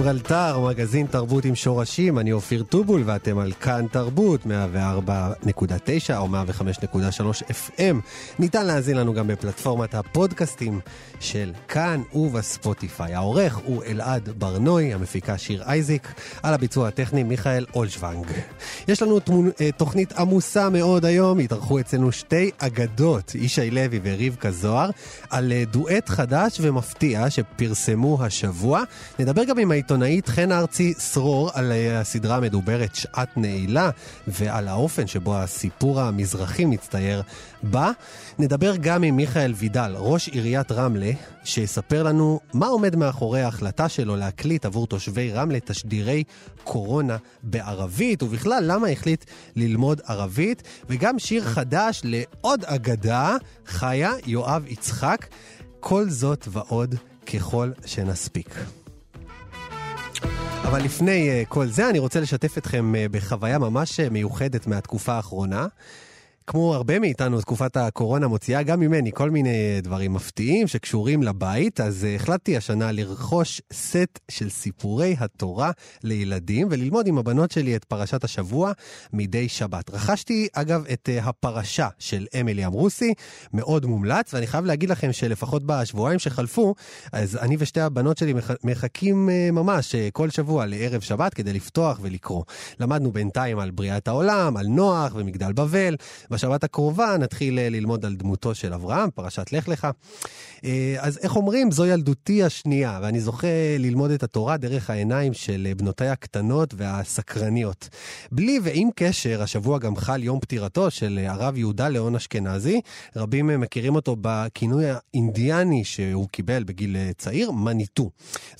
גיברלטר, מגזין תרבות עם שורשים, אני אופיר טובול ואתם על כאן תרבות, 104.9 או 105.3 FM. ניתן להאזין לנו גם בפלטפורמת הפודקאסטים של כאן ובספוטיפיי. העורך הוא אלעד ברנוי, המפיקה שיר אייזיק, על הביצוע הטכני מיכאל אולשוונג. יש לנו תמונ... אה, תוכנית עמוסה מאוד היום, התארחו אצלנו שתי אגדות, ישי לוי ורבקה זוהר, על אה, דואט חדש ומפתיע שפרסמו השבוע. נדבר גם עם העיתונאית חן ארצי סרור על אה, הסדרה המדוברת שעת נעילה ועל האופן שבו הסיפור המזרחי מצטייר בה. נדבר גם עם מיכאל וידל, ראש עיריית רמלה, שיספר לנו מה עומד מאחורי ההחלטה שלו להקליט עבור תושבי רמלה תשדירי קורונה בערבית, ובכלל למה החליט ללמוד ערבית, וגם שיר חדש לעוד אגדה, חיה יואב יצחק. כל זאת ועוד ככל שנספיק. אבל לפני uh, כל זה, אני רוצה לשתף אתכם uh, בחוויה ממש uh, מיוחדת מהתקופה האחרונה. כמו הרבה מאיתנו, תקופת הקורונה מוציאה גם ממני כל מיני דברים מפתיעים שקשורים לבית, אז uh, החלטתי השנה לרכוש סט של סיפורי התורה לילדים וללמוד עם הבנות שלי את פרשת השבוע מדי שבת. רכשתי אגב את uh, הפרשה של אמילי אמרוסי, מאוד מומלץ, ואני חייב להגיד לכם שלפחות בשבועיים שחלפו, אז אני ושתי הבנות שלי מח... מחכים uh, ממש כל שבוע לערב שבת כדי לפתוח ולקרוא. למדנו בינתיים על בריאת העולם, על נוח ומגדל בבל. בשבת הקרובה נתחיל אה, ללמוד על דמותו של אברהם, פרשת לך לך. אה, אז איך אומרים, זו ילדותי השנייה, ואני זוכה ללמוד את התורה דרך העיניים של אה, בנותיי הקטנות והסקרניות. בלי ועם קשר, השבוע גם חל יום פטירתו של הרב יהודה ליאון אשכנזי. רבים מכירים אותו בכינוי האינדיאני שהוא קיבל בגיל צעיר, מניטו.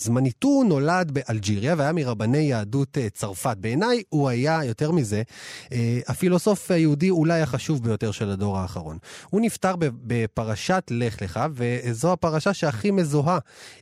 אז מניטו נולד באלג'יריה והיה מרבני יהדות צרפת. בעיניי הוא היה, יותר מזה, הפילוסוף היהודי אולי החשוב החשוב ביותר של הדור האחרון. הוא נפטר בפרשת לך לך, וזו הפרשה שהכי מזוהה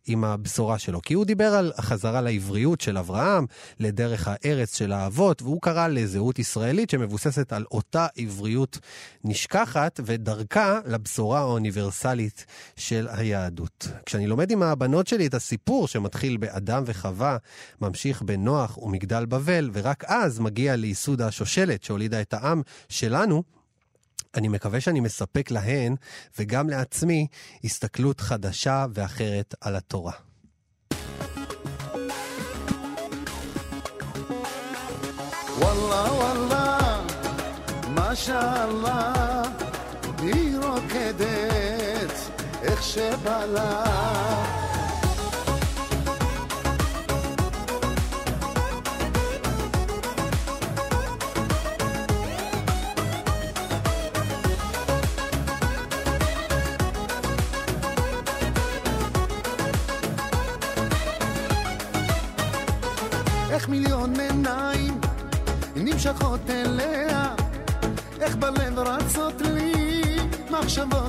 עם הבשורה שלו. כי הוא דיבר על החזרה לעבריות של אברהם, לדרך הארץ של האבות, והוא קרא לזהות ישראלית שמבוססת על אותה עבריות נשכחת, ודרכה לבשורה האוניברסלית של היהדות. כשאני לומד עם הבנות שלי את הסיפור שמתחיל באדם וחווה, ממשיך בנוח ומגדל בבל, ורק אז מגיע לייסוד השושלת שהולידה את העם שלנו, אני מקווה שאני מספק להן, וגם לעצמי, הסתכלות חדשה ואחרת על התורה. שבא לה.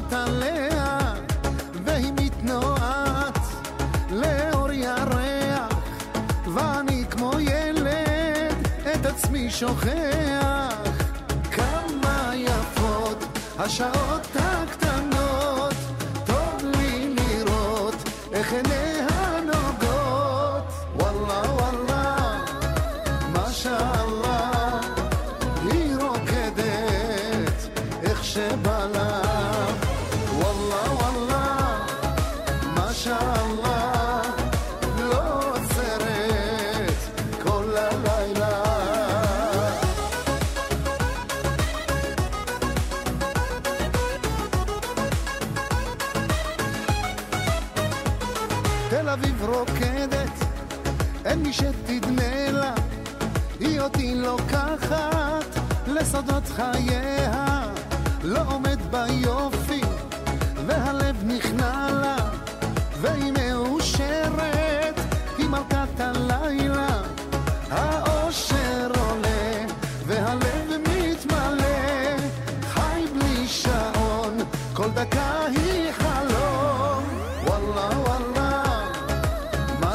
מחשבות עליה, השעות הקטנות, טוב לי לראות איך עיניה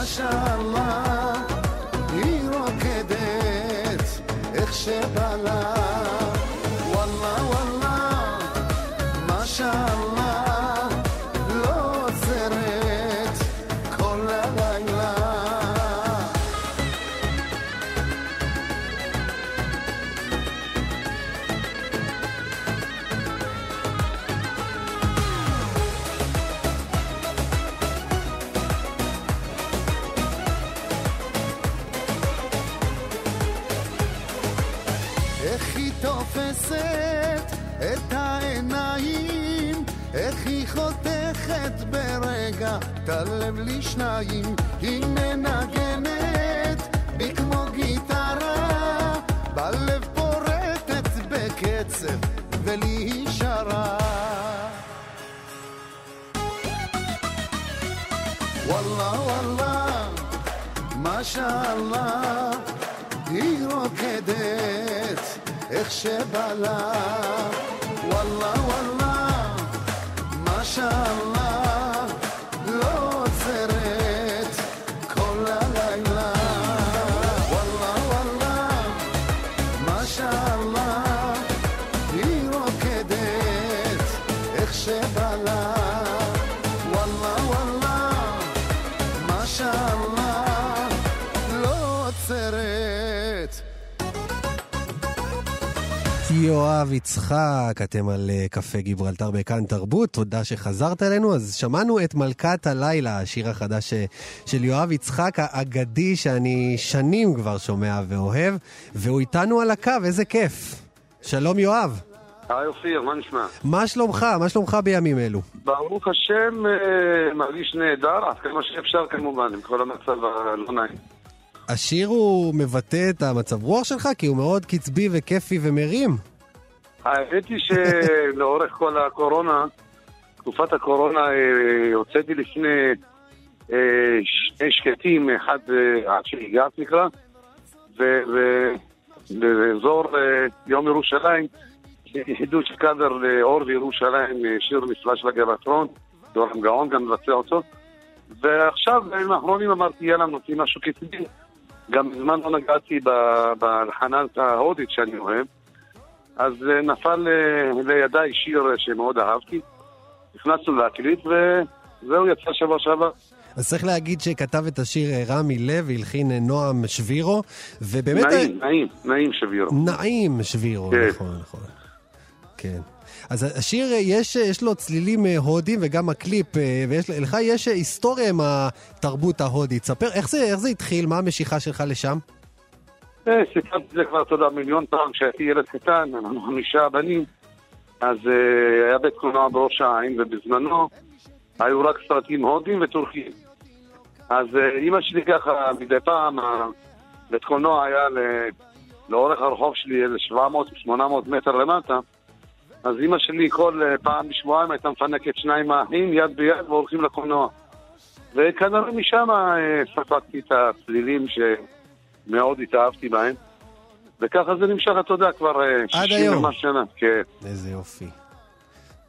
משאללה, היא רוקדת, איך שבא ברגע את הלב לשניים, היא מנגנת בי כמו גיטרה, בלב פורטת בקצב, ולי היא שרה. וואלה וואלה, משאללה, היא רוקדת איך שבא לה. וואלה וואלה, משאללה, יואב יצחק, אתם על אה, קפה גיברלטר בכאן תרבות, תודה שחזרת אלינו. אז שמענו את מלכת הלילה, השיר החדש אה, של יואב יצחק, האגדי שאני שנים כבר שומע ואוהב, והוא איתנו על הקו, איזה כיף. שלום יואב, היי אופיר, מה נשמע? מה שלומך? מה שלומך בימים אלו? ברוך השם, אה, מרגיש נהדר, עד כמה שאפשר כמובן, עם כל המצב הלא נעים. השיר הוא מבטא את המצב רוח שלך, כי הוא מאוד קצבי וכיפי ומרים. האמת היא שלאורך כל הקורונה, תקופת הקורונה, אה, הוצאתי לפני אה, שני שקטים, אחד אה, עד שהגעת נקרא, ובאזור יום ירושלים, חידוש קאדר לאור וירושלים, שיר נפלא של הגבעתרון, דורם גאון גם מבצע אותו. ועכשיו, בימים האחרונים אמרתי, יאללה, נוציא משהו קצבי. גם מזמן לא נגעתי בהלחנה ההודית שאני אוהב. אז אה, נפל אה, לידיי שיר אה, שמאוד אהבתי. נכנסנו להקליט, וזהו, יצא שבוע שעבר. אז צריך להגיד שכתב את השיר רמי לב, הלחין נועם שבירו, ובאמת... נעים, נעים, נעים שבירו. נעים שבירו, כן. נכון, נכון. כן. אז השיר, יש, יש לו צלילים הודים וגם הקליפ, ולך יש היסטוריה עם התרבות ההודית. ספר, איך זה, איך זה התחיל? מה המשיכה שלך לשם? אה, סיפרתי את זה כבר, יודע, מיליון פעם כשהייתי ילד קטן, אנחנו חמישה בנים, אז אה, היה בית קולנוע בראש העין, ובזמנו היו רק סרטים הודים וטורקים. אז אה, אימא שלי ככה, מדי פעם, הבית קולנוע היה לאורך הרחוב שלי איזה 700-800 מטר למטה, אז אימא שלי כל פעם בשבועיים הייתה מפנקת שניים האחים יד ביד והולכים לקולנוע. וכנראה משם ספגתי את הצלילים שמאוד התאהבתי בהם. וככה זה נמשך, אתה יודע, כבר אה, עד 60 היום. ומשהו שנה. כן. איזה יופי.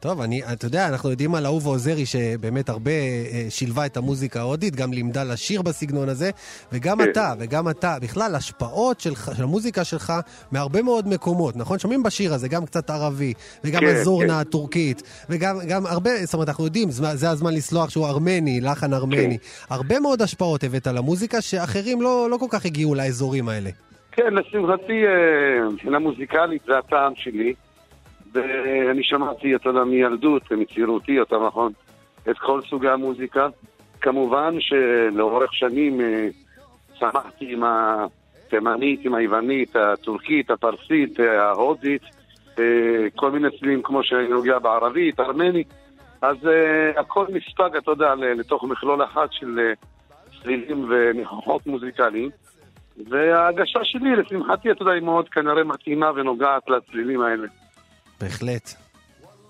טוב, אני, אתה יודע, אנחנו יודעים על אהובה עוזרי שבאמת הרבה אה, שילבה את המוזיקה ההודית, גם לימדה לשיר בסגנון הזה, וגם כן. אתה, וגם אתה, בכלל, השפעות של, של המוזיקה שלך מהרבה מאוד מקומות, נכון? שומעים בשיר הזה גם קצת ערבי, וגם כן, הזורנה כן. הטורקית, וגם גם הרבה, זאת אומרת, אנחנו יודעים, זה זה הזמן לסלוח שהוא ארמני, לחן ארמני. הרבה מאוד השפעות הבאת למוזיקה שאחרים לא, לא כל כך הגיעו לאזורים האלה. כן, לשמחתי, אה, מבחינה מוזיקלית זה הטעם שלי. ואני שמעתי, אתה יודע, מילדות, מצעירותי, יותר נכון, את כל סוגי המוזיקה. כמובן שלאורך שנים אה, צמחתי עם התימנית, עם היוונית, הטורקית, הפרסית, אה, ההודית, אה, כל מיני צלילים כמו שאני נוגע בערבית, ארמנית. אז אה, הכל נספג, אתה יודע, לתוך מכלול אחד של אה, צלילים וניחוחות מוזיקליים. וההגשה שלי, לשמחתי, אתה יודע, היא מאוד כנראה מתאימה ונוגעת לצלילים האלה. בהחלט.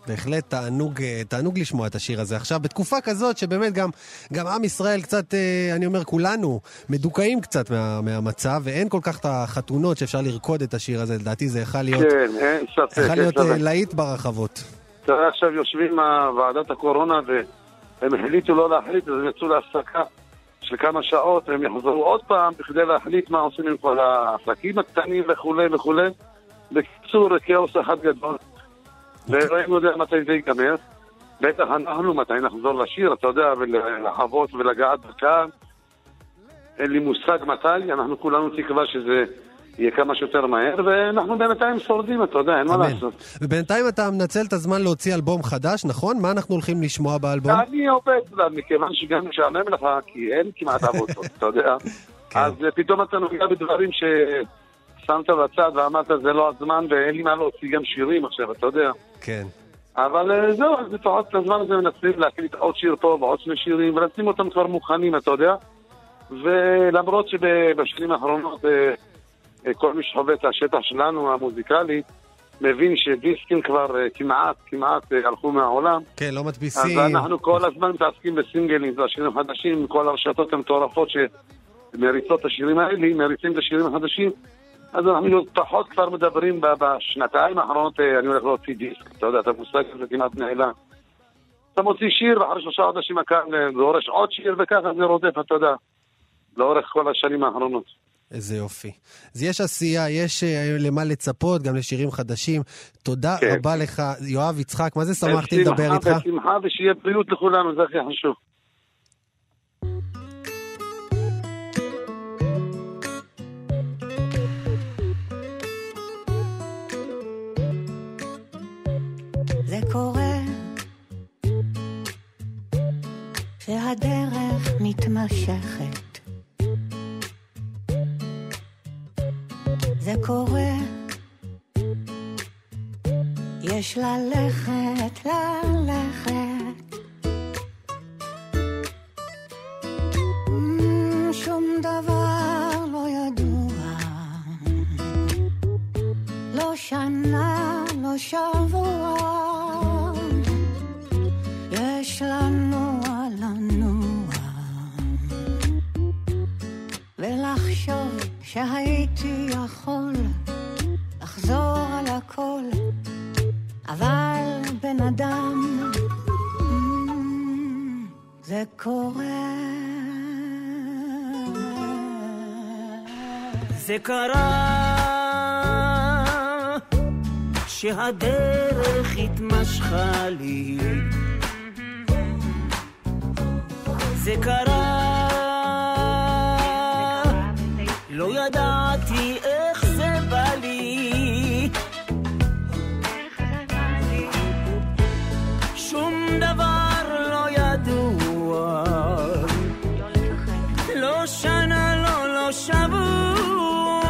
בהחלט תענוג, אה, תענוג לשמוע את השיר הזה. עכשיו, בתקופה כזאת שבאמת גם, גם עם ישראל קצת, אה, אני אומר כולנו, מדוכאים קצת מה, מהמצב, ואין כל כך את החתונות שאפשר לרקוד את השיר הזה, לדעתי זה יכול להיות, כן, אין ספק. יכול להיות. אה, להיט ברחבות. תראה, עכשיו יושבים ועדת הקורונה והם החליטו לא להחליט, אז הם יצאו להפסקה של כמה שעות, הם יחזרו עוד פעם בכדי להחליט מה עושים עם כל העסקים הקטנים וכולי וכולי. בקיצור, כאוס אחד גדול. ואלוהים יודע מתי זה ייגמר. בטח אנחנו, מתי נחזור לשיר, אתה יודע, ולחוות ולגעת בקהל. אין לי מושג מתי, אנחנו כולנו תקווה שזה יהיה כמה שיותר מהר, ואנחנו בינתיים שורדים, אתה יודע, אין מה. לעשות. ובינתיים אתה מנצל את הזמן להוציא אלבום חדש, נכון? מה אנחנו הולכים לשמוע באלבום? אני עובד, מכיוון שגם משעמם לך, כי אין כמעט עבודות, אתה יודע. כן. אז אה, פתאום אתה נוגע בדברים ששמת בצד ואמרת זה לא הזמן ואין לי מה להוציא גם שירים עכשיו, אתה יודע. כן. אבל אה, זהו, אז לפחות את הזמן הזה מנסים להקליט עוד שיר פה ועוד שני שירים ולשים אותם כבר מוכנים, אתה יודע. ולמרות שבשנים האחרונות אה, אה, כל מי שחווה את השטח שלנו, המוזיקלי, מבין שדיסקים כבר כמעט, כמעט הלכו מהעולם. כן, לא אז מדפיסים. אנחנו כל הזמן מתעסקים בסינגלים, זה השירים החדשים, כל הרשתות המטורפות שמריצות את השירים האלה, מריצים את השירים החדשים. אז אנחנו פחות כבר מדברים בשנתיים האחרונות, אה, אני הולך להוציא דיסק, אתה יודע, את המושג הזה כמעט נעלם. אתה מוציא שיר, ואחרי שלושה חודשים הקהל אה, דורש עוד שיר, וככה זה רודף, אתה יודע, לאורך כל השנים האחרונות. איזה יופי. אז יש עשייה, יש אה, למה לצפות, גם לשירים חדשים. תודה כן. רבה לך, יואב יצחק, מה זה שמחתי לדבר איתך. בשמחה, ושיהיה בריאות לכולנו, זה הכי חשוב. קורה שהדרך מתמשכת. זה קורה, יש ללכת, ללכת. Mm, שום דבר לא ידוע. לא שנה, לא שבוע, שהייתי יכול לחזור על הכל, אבל בן אדם, mm, זה קורה. זה קרה שהדרך התמשכה לי זה קרה לא ידעתי איך זה בא לי שום דבר לא ידוע לא שנה, לא, לא שבוע.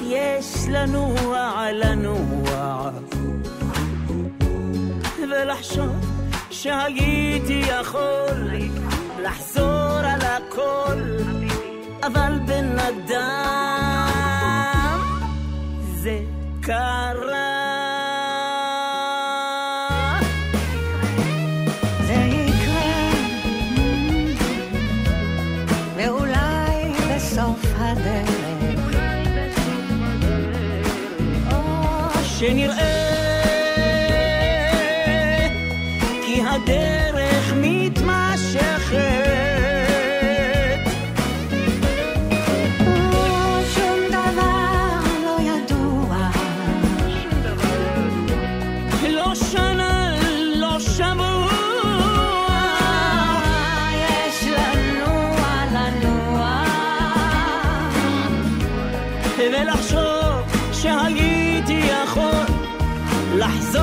יש לנוע, לנוע. ולחשוב שהייתי יכול אבל בן אדם, זה קרה. לחזור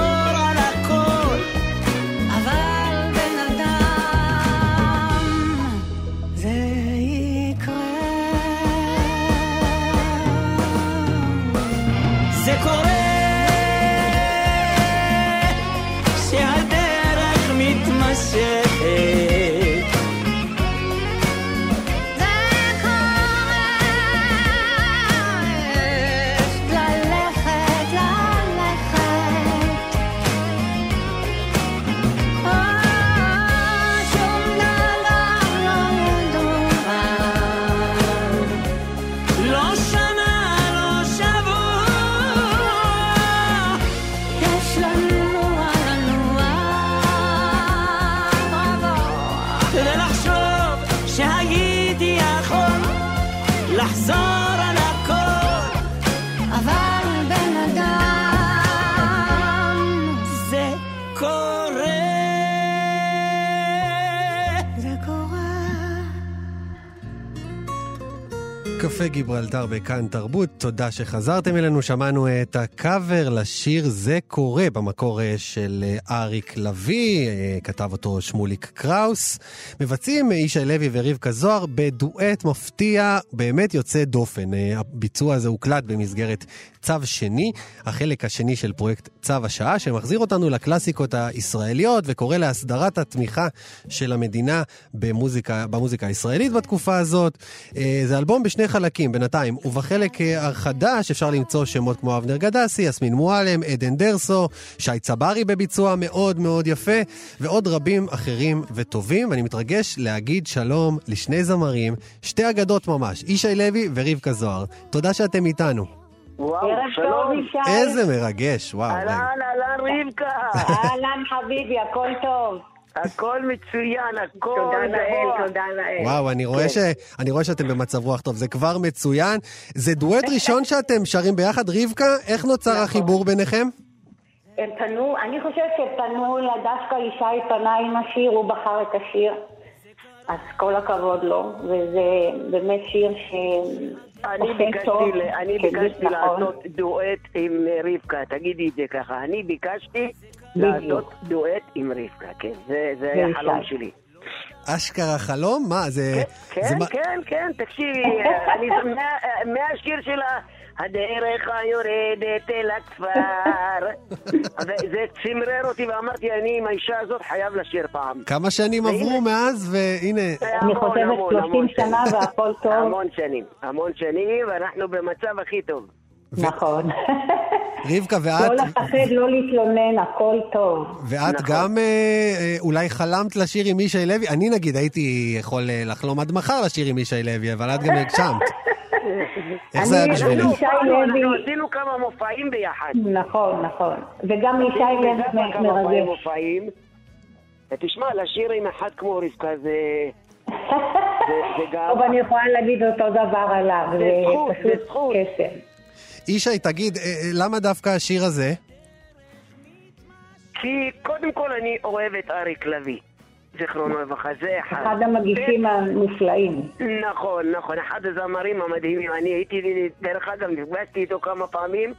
קפה גיברלטר בכאן תרבות, תודה שחזרתם אלינו, שמענו את הקאבר לשיר "זה קורה" במקור אה, של אה, אריק לביא, אה, כתב אותו שמוליק קראוס. מבצעים ישי לוי ורבקה זוהר בדואט מפתיע, באמת יוצא דופן. הביצוע הזה הוקלט במסגרת צו שני, החלק השני של פרויקט צו השעה, שמחזיר אותנו לקלאסיקות הישראליות וקורא להסדרת התמיכה של המדינה במוזיקה, במוזיקה הישראלית בתקופה הזאת. זה אלבום בשני חלקים בינתיים, ובחלק אה, החדש אפשר למצוא שמות כמו אבנר גדסי, יסמין מועלם, עדן דרסו, שי צברי בביצוע מאוד מאוד יפה, ועוד רבים אחרים וטובים. ואני מתרגש להגיד שלום לשני זמרים, שתי אגדות ממש, ישי לוי ורבקה זוהר. תודה שאתם איתנו. וואו, שלום. איזה מרגש, וואו. אהלן, אהלן רבקה. אהלן חביבי, הכל טוב. הכל מצוין, הכל תודה לאל. תודה לאל. וואו, אני רואה, ש... אני רואה שאתם במצב רוח טוב, זה כבר מצוין. זה דואט ראשון שאתם שרים ביחד, רבקה, איך נוצר החיבור ביניכם? הם פנו, אני חושבת שפנו לה, דווקא ישי פנה עם השיר, הוא בחר את השיר. אז כל הכבוד לו, וזה באמת שיר ש... אני. ביקשתי, ל- אני כן, ביקשתי נכון. לעשות דואט עם רבקה, תגידי את זה ככה. אני ביקשתי. לעשות דואט עם רבקה, כן, זה זה היה. חלום שלי. אשכרה חלום? מה, זה... כן, זה כן, מה- כן, כן, תקשיבי, אני זו- מה- מהשיר שלה, הדרך היורדת אל הכפר. וזה צמרר אותי ואמרתי, אני עם האישה הזאת חייב לשיר פעם. כמה שנים עברו מאז, והנה... אני חושבת המון, 30 המון שנה. והכל טוב. המון שנים, המון שנים, ואנחנו במצב הכי טוב. נכון. רבקה, לא ואת, לפחד, לא להתלונן, הכל טוב. ואת נכון. גם אה, אה, אולי חלמת לשיר עם ישי לוי? אני נגיד הייתי יכול אה, לחלום עד מחר לשיר עם ישי לוי, אבל את גם הגשמת. איך זה היה הופענו, אנחנו עשינו כמה מופעים ביחד. נכון, נכון. וגם ישי לוי מרגש. מופעים. ותשמע, לשיר עם אחד כמו רבקה זה... טוב, אני יכולה להגיד אותו דבר עליו, זה זכות, זה פשוט זכות. ישי, תגיד, אה, אה, למה דווקא השיר הזה? כי קודם כל אני אוהב את אריק לביא, זיכרונו לברכה, זה אחד. אחד המגישים הנפלאים. נכון, נכון, אחד הזמרים המדהימים. אני הייתי, דרך אגב, נפגשתי איתו כמה פעמים.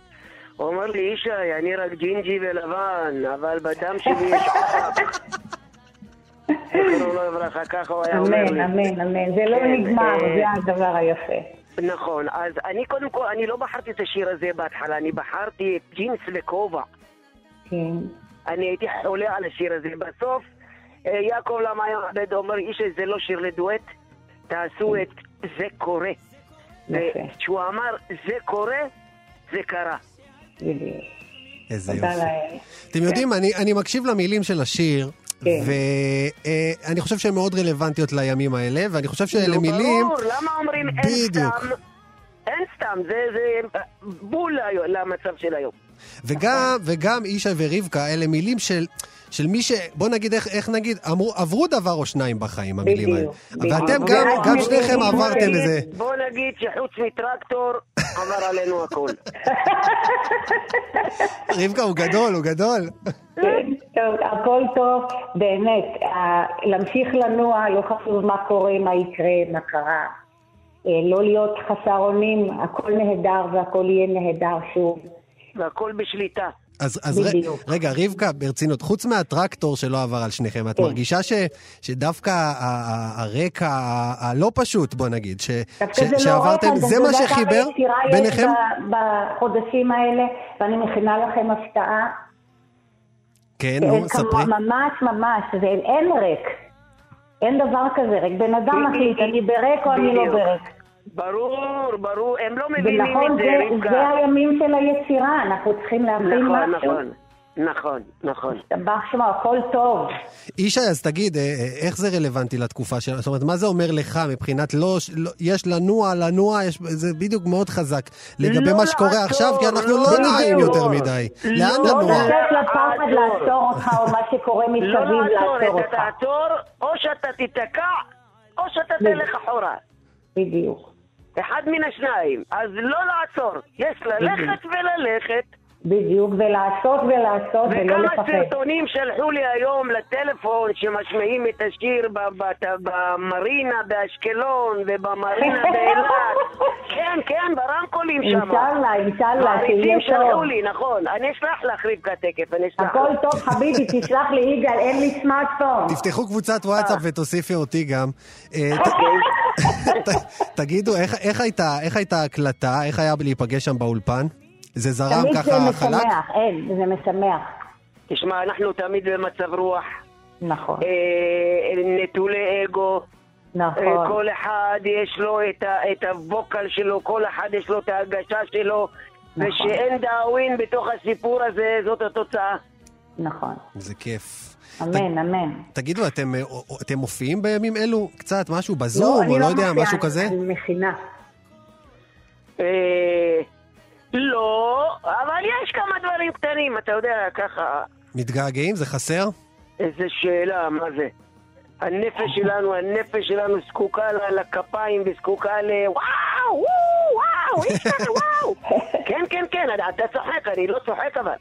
הוא אומר לי, ישי, אני רק ג'ינג'י ולבן, אבל בדם שלי יש עורק. זיכרונו לברכה, ככה הוא היה אומר לי. אמן, אמן, אמן. זה לא כן, נגמר, אה, זה הדבר היפה. נכון, אז אני קודם כל, אני לא בחרתי את השיר הזה בהתחלה, אני בחרתי את ג'ינס וכובע. כן. אני הייתי חולה על השיר הזה. בסוף, אה, יעקב למה היה עובד אומר, איש זה לא שיר לדואט, תעשו את זה קורה. וכשהוא אמר זה קורה, זה קרה. איזה יופי. אתם יודעים, אני, אני מקשיב למילים של השיר, כן. ואני חושב שהן מאוד רלוונטיות לימים האלה, ואני חושב שאלה מילים... ברור, למה אומרים אין בדיוק. סתם? אין סתם, זה, בול למצב של היום. וגם, וגם ישי ורבקה, אלה מילים של, של מי ש... בוא נגיד, איך, איך נגיד, אמרו, עברו דבר או שניים בחיים, המילים האלה. בדיוק. ואתם גם, גם שניכם עברתם איזה... בוא נגיד שחוץ מטרקטור, עבר עלינו הכל. רבקה הוא גדול, הוא גדול. כן, טוב, הכל טוב, באמת. להמשיך לנוע, לא חשוב מה קורה, מה יקרה, מה קרה. אה, לא להיות חסר אונים, הכל נהדר והכל יהיה נהדר שוב. והכל בשליטה. אז, אז ר. רגע, רבקה, ברצינות, חוץ מהטרקטור שלא עבר על שניכם, את כן. מרגישה ש, שדווקא הרקע הלא פשוט, בוא נגיד, ש, ש, זה לא שעברתם, רקע, זה אתה מה שחיבר ביניכם? בחודשים האלה, ואני מכינה לכם הפתעה. כן, נו, ספרי. ממש ממש, ואין ריק. אין דבר כזה ריק. בן אדם מחליט, אני בריק או אני לא. בריק. ברור, ברור, הם לא מבינים ונכון, את זה, זה, רבקה. זה הימים של היצירה, אנחנו צריכים להכין נכון, משהו. נכון, נכון, נכון. השתבח שמו, הכל טוב. ישי, אז תגיד, אה, אה, איך זה רלוונטי לתקופה שלנו? זאת אומרת, מה זה אומר לך מבחינת לא, לא יש לנוע, לנוע, יש, זה בדיוק מאוד חזק לגבי לא מה שקורה לעצור, עכשיו, כי אנחנו לא לא נעים. יותר מדי. לא לאן לא לנוע? לתת לפחד לעצור. אותך, או מה שקורה לא מסביב לעצור, לעצור אתה אותך. תעצור, או שאתה תיתקע, או שאתה תלך אחורה. בדיוק. אחד מן השניים. אז לא לעצור. יש ללכת וללכת. בדיוק, ולעשות ולעשות ולא וכמה לפחד. סרטונים שלחו לי היום לטלפון שמשמיעים את השיר ב- ב- במרינה באשקלון ובמרינה באילת. כן, כן, ברמקולים שם. אינשאללה, אינשאללה, מעריצים שיהיה שלחו טוב. לי, נכון. אני אשלח לך רבקה תקף, אני אשלח הכל לך. טוב, חביבי, תשלח לי יגאל, אין לי סמארטפון. תפתחו קבוצת וואטסאפ ותוסיפי אותי גם. אה, אוקיי. תגידו, איך- איך הייתה- איך הייתה ההקלטה? איך היה להיפגש שם באולפן? זה זרם תמיד זה ככה חלק? משמח, אין, זה משמח. תשמע, אנחנו תמיד במצב רוח, נכון, אה, נטולי אגו. אה, נכון. כל אחד יש לו את, ה, את הווקל שלו, כל אחד יש לו את ההרגשה שלו, נכון. ושאין דאווין בתוך הסיפור הזה, זאת התוצאה. נכון. זה כיף. אמן, אמן. תגידו, אתם, אה, אתם מופיעים בימים אלו קצת, משהו בזום, או לא יודע, מופיעה, משהו כזה? אני מכינה. אה, לא, אבל יש כמה דברים קטנים, אתה יודע, ככה, מתגעגעים? זה חסר? איזה שאלה, מה זה? הנפש שלנו, הנפש שלנו זקוקה לכפיים וזקוקה ל... וואו, וואו, וואו, וואו. כן, כן, כן, אתה צוחק, אני לא צוחק אבל.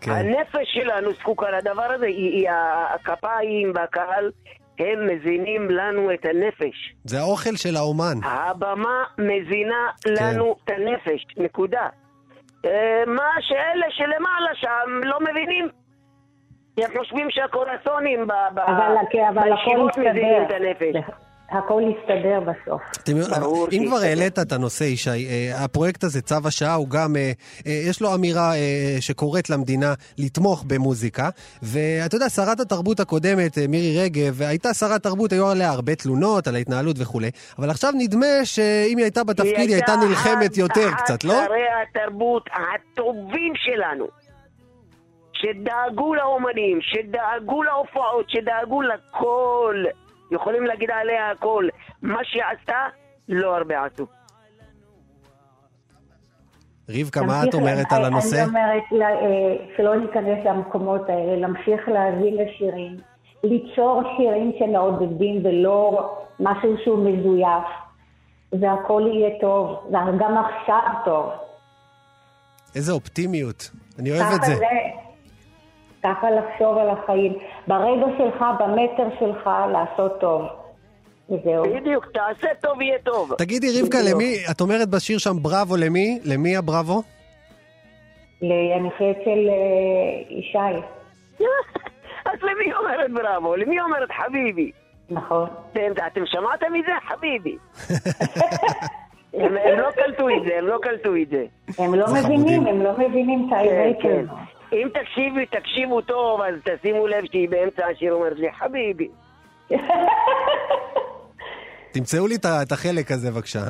כן. הנפש שלנו זקוקה לדבר הזה, היא, היא, הכפיים והקהל, הם מזינים לנו את הנפש. זה האוכל של האומן. הבמה מזינה לנו את הנפש, נקודה. אה, מה שאלה שלמעלה שם לא מבינים. הם חושבים שהקורסונים כן, בישיבות מזינים את. הנפש. הכל יסתדר בסוף. אתם, ברור אם כבר. העלית את הנושא, ישי, אה, הפרויקט הזה, צו השעה, הוא גם, אה, אה, יש לו אמירה שקוראת למדינה לתמוך במוזיקה. ואתה יודע, שרת התרבות הקודמת, מירי רגב, הייתה שרת תרבות, היו עליה הרבה תלונות על ההתנהלות וכולי, אבל עכשיו נדמה שאם היא הייתה בתפקיד, היא הייתה נלחמת יותר אחת קצת, לא? שרי התרבות הטובים שלנו, שדאגו לאומנים, שדאגו להופעות, שדאגו לכל. יכולים להגיד עליה הכל. מה שעשתה, לא הרבה עשו. רבקה, מה את אומרת על הנושא? אני אומרת אה, שלא ניכנס למקומות האלה, להמשיך להאזין לשירים, ליצור שירים שמעודדים ולא משהו שהוא מזויף, והכל יהיה טוב, וגם עכשיו טוב. איזה אופטימיות. אני אוהב את ככה זה. ככה לחשוב על החיים. ברגע שלך, במטר שלך, לעשות טוב. וזהו. בדיוק, תעשה טוב יהיה טוב. תגידי, רבקה, בדיוק. למי, את אומרת בשיר שם בראבו למי? למי הבראבו? ל- אני חושבת של אה, ישי, אז למי אומרת בראבו? למי אומרת חביבי? נכון. אתם, שמעתם מזה? חביבי. הם, לא קלטו את זה, הם לא קלטו את זה. הם לא מבינים. הם לא מבינים את העברית כן, שלנו. אם תקשיבי, תקשיבו טוב, אז תשימו לב שהיא באמצע השיר אומרת לי, חביבי. תמצאו לי את החלק הזה, בבקשה.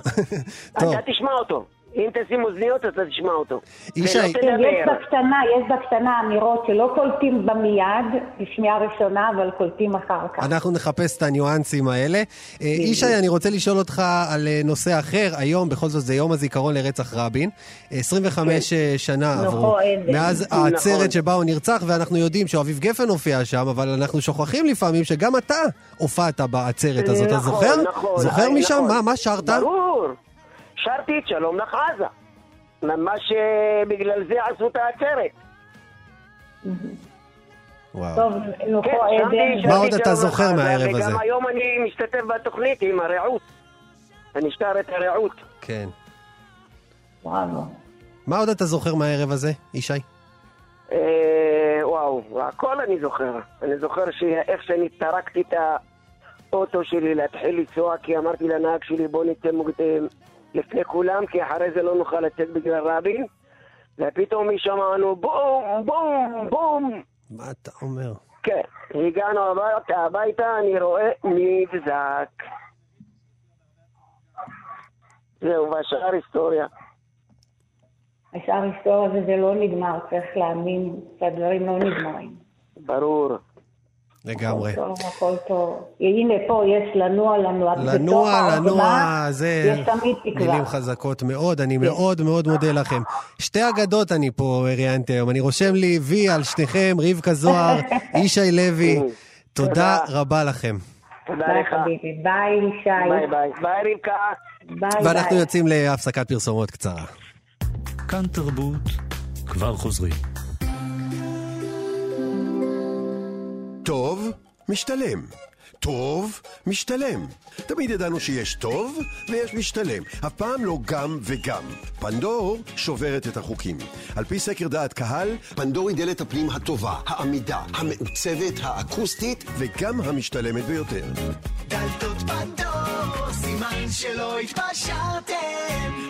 אתה תשמע אותו. אם תשים אוזניות, אתה תשמע אותו. ישי- ולא יש. בקטנה, יש בקטנה אמירות שלא קולטים במיד, בשמיעה ראשונה, אבל קולטים אחר כך. אנחנו נחפש את הניואנסים האלה. אה, ישי, אני רוצה לשאול אותך על אה, נושא אחר. היום, בכל זאת, זה יום הזיכרון לרצח רבין. 25 אה, שנה נכון, עברו. מאז נכון. העצרת שבה הוא נרצח, ואנחנו יודעים שאביב גפן הופיע שם, אבל אנחנו שוכחים לפעמים שגם אתה הופעת בעצרת הזאת. אתה נכון, זוכר? נכון, זוכר אה, משם? מה מה שרת? ברור. שרתי את שלום לך עזה. ממש אה, בגלל זה עשו את העצרת. וואו. טוב, כן, מה עוד את אתה זוכר מהערב הזה? וגם היום אני משתתף בתוכנית עם הרעות. אני שר את הרעות. כן. בראבו. מה עוד אתה זוכר מהערב הזה, ישי? אה, וואו, הכל אני זוכר. אני זוכר שאיך שאני טרקתי את האוטו שלי להתחיל לנסוע, כי אמרתי לנהג שלי בוא נצא מוקדם לפני כולם, כי אחרי זה לא נוכל לצאת בגלל רבין. ופתאום משמענו בום, בום, בום. מה אתה אומר? כן, הגענו הביתה, הביתה אני רואה מבזק. זהו, והשאר היסטוריה. השאר היסטוריה וזה לא נגמר, צריך להאמין שהדברים לא נגמרים. ברור. לגמרי. הכל טוב, הכל טוב. הנה פה יש לנוע, לנוע. לנוע, לנוע, זה יש תמיד תקווה. מילים חזקות מאוד, אני מאוד מאוד מודה לכם. שתי אגדות אני פה ראיינתי היום, אני רושם לי וי על שניכם, רבקה זוהר, ישי לוי, תודה תודה. רבה לכם. תודה לך. ביי ישי. ביי ביי. ביי רבקה. ביי ואנחנו. יוצאים להפסקת פרסומות קצרה. כאן תרבות, כבר חוזרים. טוב, משתלם. טוב, משתלם. תמיד ידענו שיש טוב ויש משתלם. אף פעם לא גם וגם. פנדור שוברת את החוקים. על פי סקר דעת קהל, פנדור היא דלת הפנים הטובה, העמידה, המעוצבת, האקוסטית וגם המשתלמת ביותר. דלתות פנדור, סימן שלא התפשרתם.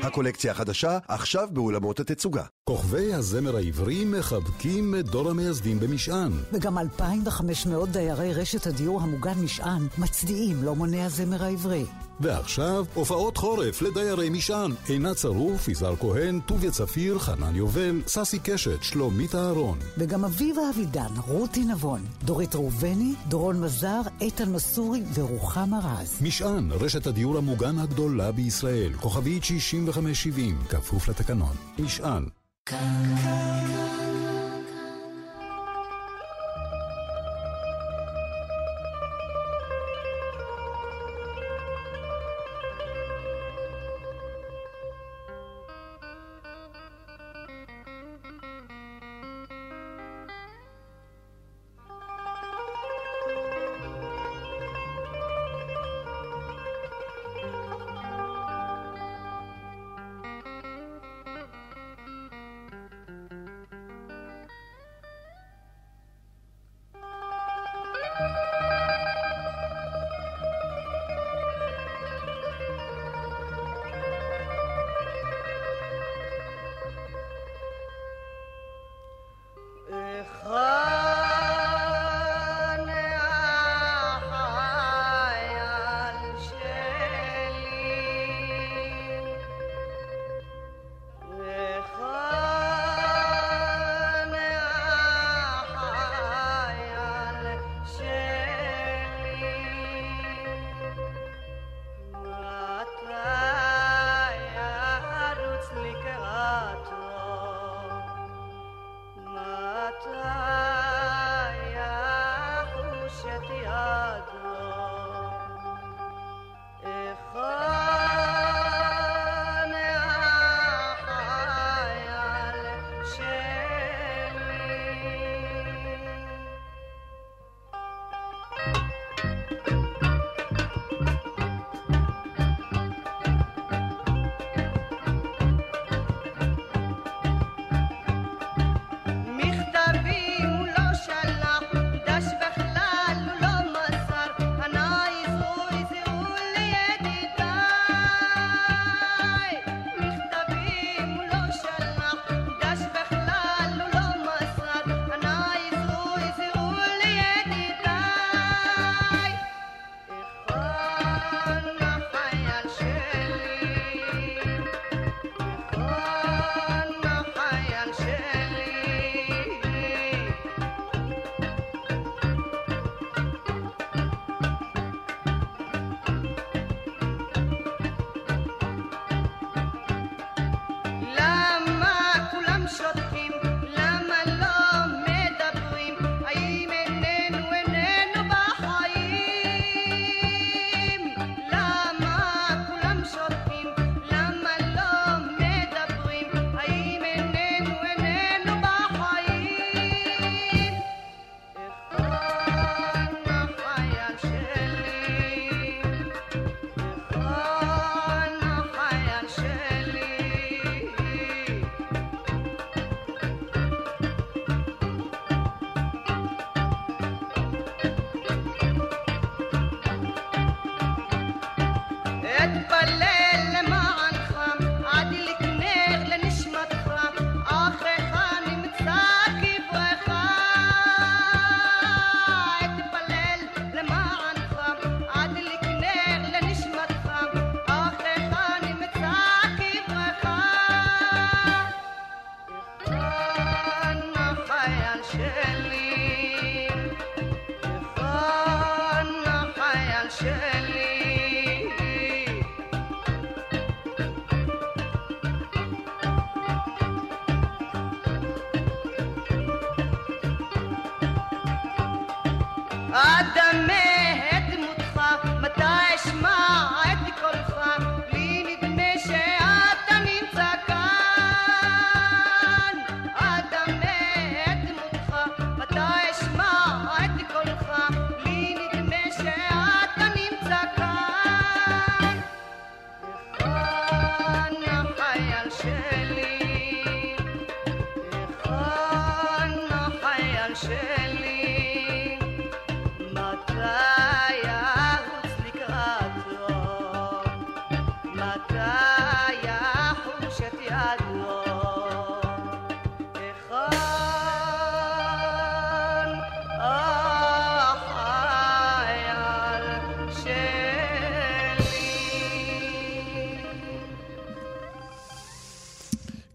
הקולקציה החדשה, עכשיו באולמות התצוגה. כוכבי הזמר העברי מחבקים את דור המייסדים במשען. וגם 2,500 דיירי רשת הדיור המוגן משען מצדיעים לאומני הזמר העברי. ועכשיו, הופעות חורף לדיירי משען. עינת צרוף, יזהר כהן, טוביה צפיר, חנן יובל, ססי קשת, שלומית אהרון. וגם אביבה אבידן, רותי נבון, דורית ראובני, דורון מזר, איתן מסורי ורוחמה רז. משען, רשת הדיור המוגן הגדולה בישראל. כוכבית 6570, כפוף לתקנון. משען. מכתבים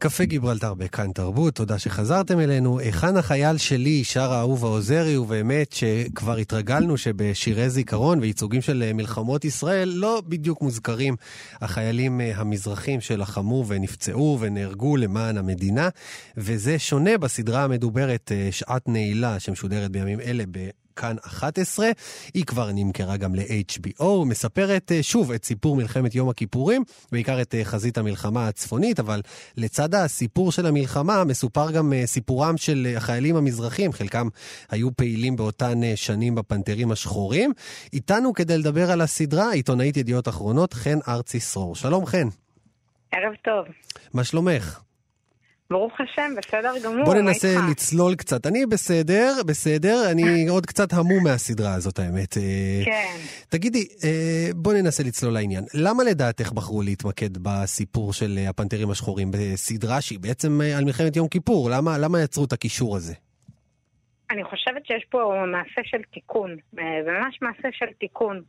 קפה גיברלטר בכאן תרבות, תודה שחזרתם אלינו. היכן החייל שלי, שר האהוב העוזרי, ובאמת שכבר התרגלנו שבשירי זיכרון וייצוגים של אה, מלחמות ישראל לא בדיוק מוזכרים החיילים אה, המזרחים שלחמו ונפצעו ונהרגו למען המדינה, וזה שונה בסדרה המדוברת אה, שעת נעילה שמשודרת בימים אלה. כאן 11, היא כבר נמכרה גם ל-HBO, מספרת אה, שוב את סיפור מלחמת יום הכיפורים, בעיקר את אה, חזית המלחמה הצפונית, אבל לצד הסיפור של המלחמה מסופר גם אה, סיפורם של החיילים המזרחים, חלקם היו פעילים באותן שנים בפנתרים השחורים. איתנו כדי לדבר על הסדרה, עיתונאית ידיעות אחרונות, חן ארצי סרור. שלום חן, ערב טוב. מה שלומך? ברוך השם, בסדר גמור. בוא ננסה? לצלול קצת. אני בסדר, בסדר, אני עוד קצת המום מהסדרה הזאת, האמת. אה, כן. תגידי, אה, בוא ננסה לצלול לעניין. למה לדעתך בחרו להתמקד בסיפור של הפנתרים השחורים בסדרה שהיא בעצם אה, על מלחמת יום כיפור? למה, למה יצרו את הקישור הזה? אני חושבת שיש פה מעשה של תיקון, ממש מעשה של תיקון.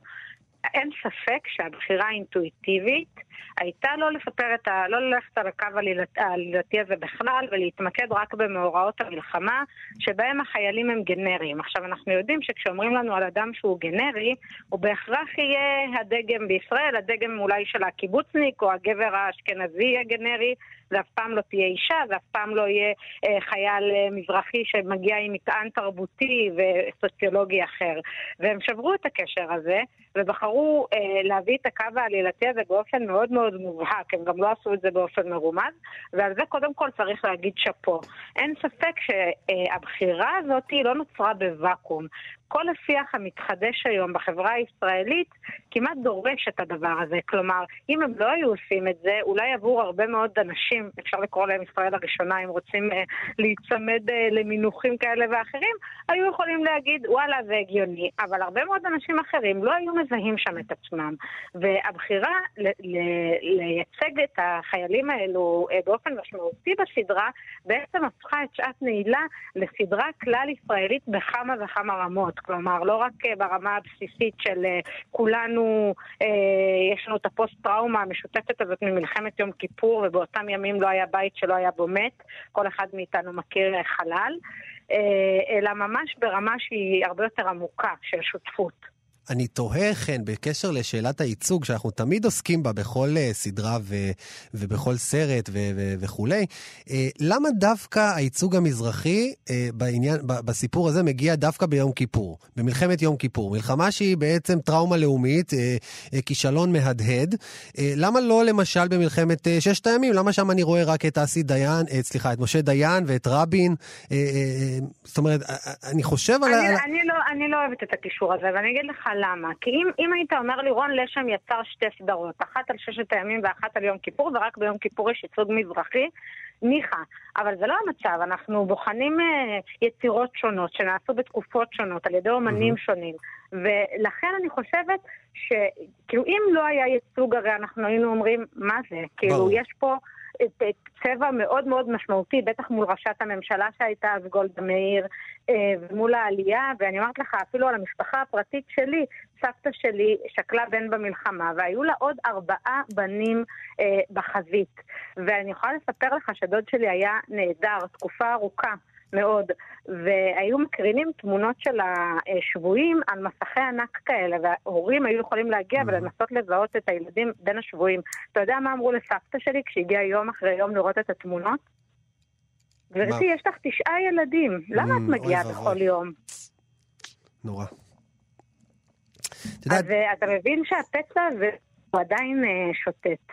אין ספק שהבחירה האינטואיטיבית הייתה לא לספר את ה... לא ללכת על הקו העלילת- העלילתי הזה בכלל ולהתמקד רק במאורעות המלחמה שבהם החיילים הם גנריים. עכשיו אנחנו יודעים שכשאומרים לנו על אדם שהוא גנרי, הוא בהכרח יהיה הדגם בישראל, הדגם אולי של הקיבוצניק או הגבר האשכנזי יהיה גנרי, זה אף פעם לא תהיה אישה, זה אף פעם לא יהיה אה, חייל אה, מזרחי שמגיע עם מטען תרבותי וסוציולוגי אחר. והם שברו את הקשר הזה, ובחרו אה, להביא את הקו העלילתי הזה באופן מאוד מאוד מובהק, הם גם לא עשו את זה באופן מרומז, ועל זה קודם כל צריך להגיד שאפו. אין ספק שהבחירה הזאת לא נוצרה בוואקום. כל השיח המתחדש היום בחברה הישראלית כמעט דורש את הדבר הזה. כלומר, אם הם לא היו עושים את זה, אולי עבור הרבה מאוד אנשים, אפשר לקרוא להם ישראל הראשונה, אם רוצים אה, להיצמד אה, למינוחים כאלה ואחרים, היו יכולים להגיד, וואלה, זה הגיוני. אבל הרבה מאוד אנשים אחרים לא היו מזהים שם את עצמם. והבחירה ל- ל- לייצג את החיילים האלו אה, באופן משמעותי בסדרה, בעצם הפכה את שעת נעילה לסדרה כלל ישראלית בכמה וכמה רמות. כלומר, לא רק אה, ברמה הבסיסית של אה, כולנו, יש לנו את הפוסט-טראומה המשותפת הזאת ממלחמת יום כיפור, ובאותם ימים לא היה בית שלא היה בו מת, כל אחד מאיתנו מכיר חלל, אלא ממש ברמה שהיא הרבה יותר עמוקה של שותפות. אני תוהה, חן, בקשר לשאלת הייצוג, שאנחנו תמיד עוסקים בה בכל uh, סדרה ו- ובכל סרט ו- ו- וכולי, uh, למה דווקא הייצוג המזרחי uh, בעניין, ב- בסיפור הזה מגיע דווקא ביום כיפור, במלחמת יום כיפור? מלחמה שהיא בעצם טראומה לאומית, כישלון מהדהד. למה לא למשל במלחמת ששת הימים? למה שם אני רואה רק את אסי דיין, סליחה, את משה דיין ואת רבין? זאת אומרת, אני חושב על... אני, על... אני, לא, אני לא אוהבת את הקישור הזה, ואני אגיד לך למה. כי אם, אם היית אומר לי, רון לשם יצר שתי סדרות, אחת על ששת הימים ואחת על יום כיפור, ורק ביום כיפור יש ייצוג מזרחי, ניחא. אבל זה לא המצב, אנחנו בוחנים אה, יצירות שונות שנעשו בתקופות שונות על ידי אומנים שונים. ולכן אני חושבת שכאילו אם לא היה ייצוג, הרי אנחנו היינו אומרים, מה זה? כאילו. יש פה... צבע מאוד מאוד משמעותי, בטח מול ראשת הממשלה שהייתה אז גולדה מאיר, אה, ומול העלייה, ואני אומרת לך, אפילו על המשפחה הפרטית שלי, סבתא שלי שקלה בן במלחמה, והיו לה עוד ארבעה בנים אה, בחזית. ואני יכולה לספר לך שדוד שלי היה נהדר, תקופה ארוכה. מאוד, והיו מקרינים תמונות של השבויים על מסכי ענק כאלה, וההורים היו יכולים להגיע ולנסות לזהות את הילדים בין השבויים. אתה יודע מה אמרו לסבתא שלי כשהגיעה יום אחרי יום לראות את התמונות? גברתי, יש לך תשעה ילדים, למה את Mm, מגיעה. בכל יום? נורא. אז אה, אתה מבין שהפצע הזה הוא עדיין אה, שוטט.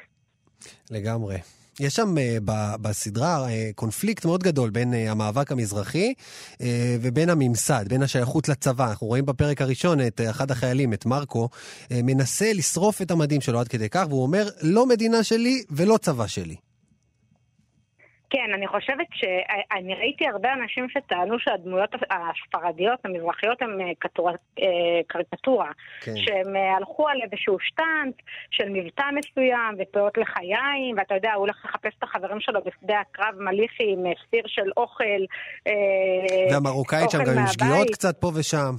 לגמרי. יש שם ב- בסדרה uh, קונפליקט מאוד גדול בין uh, המאבק המזרחי ובין הממסד, בין השייכות לצבא. אנחנו רואים בפרק הראשון את אחד החיילים, את מרקו, מנסה לשרוף את המדים שלו עד כדי כך, והוא אומר, לא מדינה שלי ולא צבא שלי. כן, אני חושבת שאני ראיתי הרבה אנשים שטענו שהדמויות הספרדיות, המזרחיות, הן אה, אה, קריקטורה. כן. שהם אה, הלכו על איזשהו שטאנט של מבטא מסוים ופאות לחיים, ואתה יודע, הוא הולך לחפש את החברים שלו בשדה הקרב מליחי עם אה, סיר של אוכל. אה, והמרוקאית שם אוכל גם עם. שגיאות קצת פה ושם.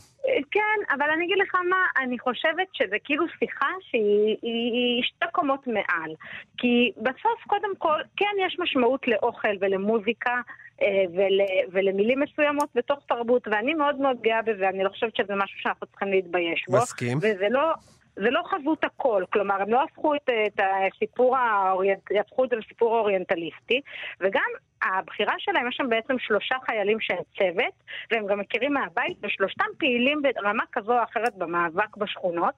כן, אבל אני אגיד לך מה, אני חושבת שזה כאילו שיחה שהיא היא, היא שתי קומות מעל. כי בסוף, קודם כל, כן יש משמעות לאוכל ולמוזיקה אה, ול, ולמילים מסוימות בתוך תרבות, ואני מאוד מאוד גאה בזה, אני לא חושבת שזה משהו שאנחנו צריכים להתבייש בו. מסכים. וזה לא... זה לא חזות הכל, כלומר, הם לא הפכו את, את הסיפור האוריינט... הפכו את זה לסיפור אוריינטליסטי, וגם הבחירה שלהם, יש שם בעצם שלושה חיילים שהם צוות, והם גם מכירים מהבית, ושלושתם פעילים ברמה כזו או אחרת במאבק בשכונות,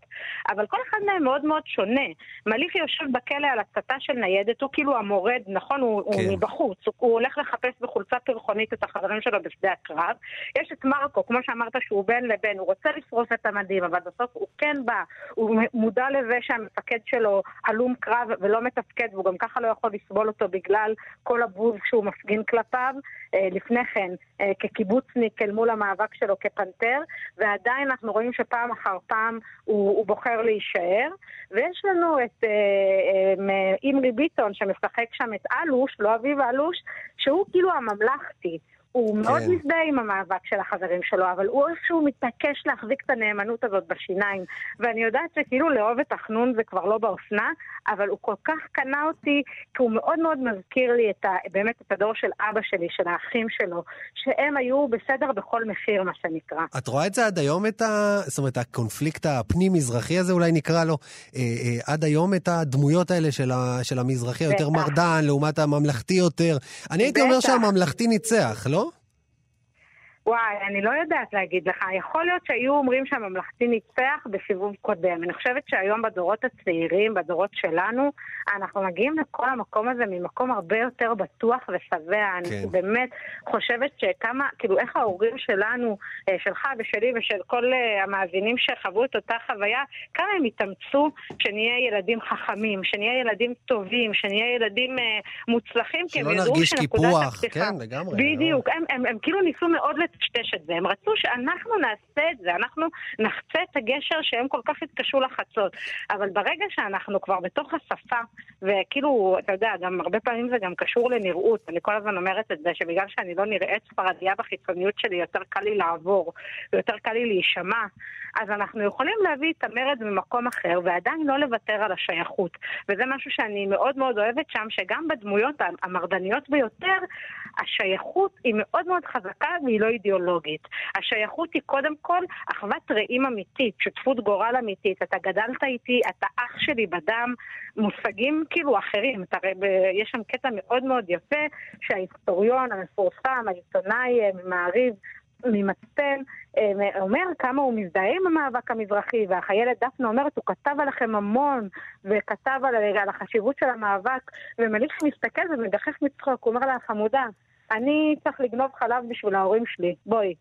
אבל כל אחד מהם מאוד מאוד שונה. מליחי יושב בכלא על הצתה של ניידת, הוא כאילו המורד, נכון? הוא, כן. הוא מבחוץ, הוא, הוא הולך לחפש בחולצה פרחונית את החברים שלו בשדה הקרב. יש את מרקו, כמו שאמרת שהוא בין לבין, הוא רוצה לשרוף את המדים, אבל בסוף הוא כן בא, הוא מודע לזה שהמפקד שלו הלום קרב ולא מתפקד, והוא גם ככה לא יכול לסבול אותו בגלל כל הבוז שהוא מפגין כלפיו. אה, לפני כן, אה, כקיבוצניק אל מול המאבק שלו כפנתר, ועדיין אנחנו רואים שפעם אחר פעם הוא, הוא בוחר להישאר. ויש לנו את אה, אימרי ביטון שמשחק שם את אלוש, לא אביב אלוש, שהוא כאילו הממלכתי. הוא מאוד כן. מזדהה עם המאבק של החברים שלו, אבל הוא איכשהו מתעקש להחזיק את הנאמנות הזאת בשיניים. ואני יודעת שכאילו לאהוב את החנון זה כבר לא באופנה, אבל הוא כל כך קנה אותי, כי הוא מאוד מאוד מזכיר לי את ה, באמת את הדור של אבא שלי, של האחים שלו, שהם היו בסדר בכל מחיר, מה שנקרא. את רואה את זה עד היום, את ה... זאת אומרת, הקונפליקט הפנים-מזרחי הזה, אולי נקרא לו, אה, אה, עד היום את הדמויות האלה של, ה... של המזרחי, היותר. מרדן, לעומת הממלכתי יותר. אני הייתי אומר. שהממלכתי ניצח, לא? וואי, אני לא יודעת להגיד לך. יכול להיות שהיו אומרים שהממלכתי ניצח בסיבוב קודם. אני חושבת שהיום בדורות הצעירים, בדורות שלנו, אנחנו מגיעים לכל המקום הזה ממקום הרבה יותר בטוח ושבע. אני כן. באמת חושבת שכמה, כאילו, איך ההורים שלנו, אה, שלך ושלי ושל כל אה, המאזינים שחוו את אותה חוויה, כמה הם התאמצו שנהיה ילדים חכמים, שנהיה ילדים טובים, שנהיה ילדים אה, מוצלחים, כי הם שלא ידעו נרגיש שנקודת קיפוח, הפתיחה- כן, לגמרי. בדיוק, הם, הם, הם כאילו ניסו מאוד לטשטש את זה, הם רצו שאנחנו נעשה את זה, אנחנו נחצה את הגשר שהם כל כך התקשו לחצות. אבל ברגע שאנחנו כבר בתוך השפה, וכאילו, אתה יודע, גם הרבה פעמים זה גם קשור לנראות, אני כל הזמן אומרת את זה, שבגלל שאני לא נראית ספרדיה בחיצוניות שלי, יותר קל לי לעבור, ויותר קל לי להישמע, אז אנחנו יכולים להביא את המרד ממקום אחר, ועדיין לא לוותר על השייכות. וזה משהו שאני מאוד מאוד אוהבת שם, שגם בדמויות המרדניות ביותר, השייכות היא מאוד מאוד חזקה והיא לא אידיאולוגית. השייכות היא קודם כל אחוות רעים אמיתית, שותפות גורל אמיתית. אתה גדלת איתי, אתה אח שלי בדם, מושגים כאילו אחרים. אתה, יש שם קטע מאוד מאוד יפה שההיסטוריון המפורסם, העיתונאי אה, ממעריב, ממצפן, אה, אומר כמה הוא מזדהה עם המאבק המזרחי, והחיילת דפנה אומרת, הוא כתב עליכם המון, וכתב על, על החשיבות של המאבק, ומליך מסתכל ומגחך מצחוק, הוא אומר לה, חמודה, אני צריך לגנוב חלב בשביל ההורים שלי, בואי.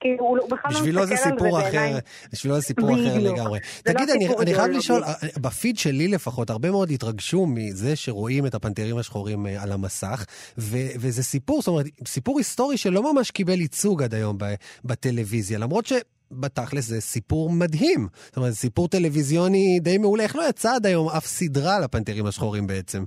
כי הוא הוא בכלל לא בשבילו זה על סיפור זה אחר. בשבילו זה סיפור אחר. לגמרי. לא תגיד, אני, חייב. לשאול, בפיד שלי לפחות, הרבה מאוד התרגשו מזה שרואים את הפנתרים השחורים אה, על המסך, ו- וזה סיפור, זאת אומרת, סיפור היסטורי שלא ממש קיבל ייצוג עד היום בטלוויזיה, למרות ש... בתכלס זה סיפור מדהים. זאת אומרת, סיפור טלוויזיוני די מעולה. איך לא יצא עד היום אף סדרה על הפנתרים השחורים בעצם?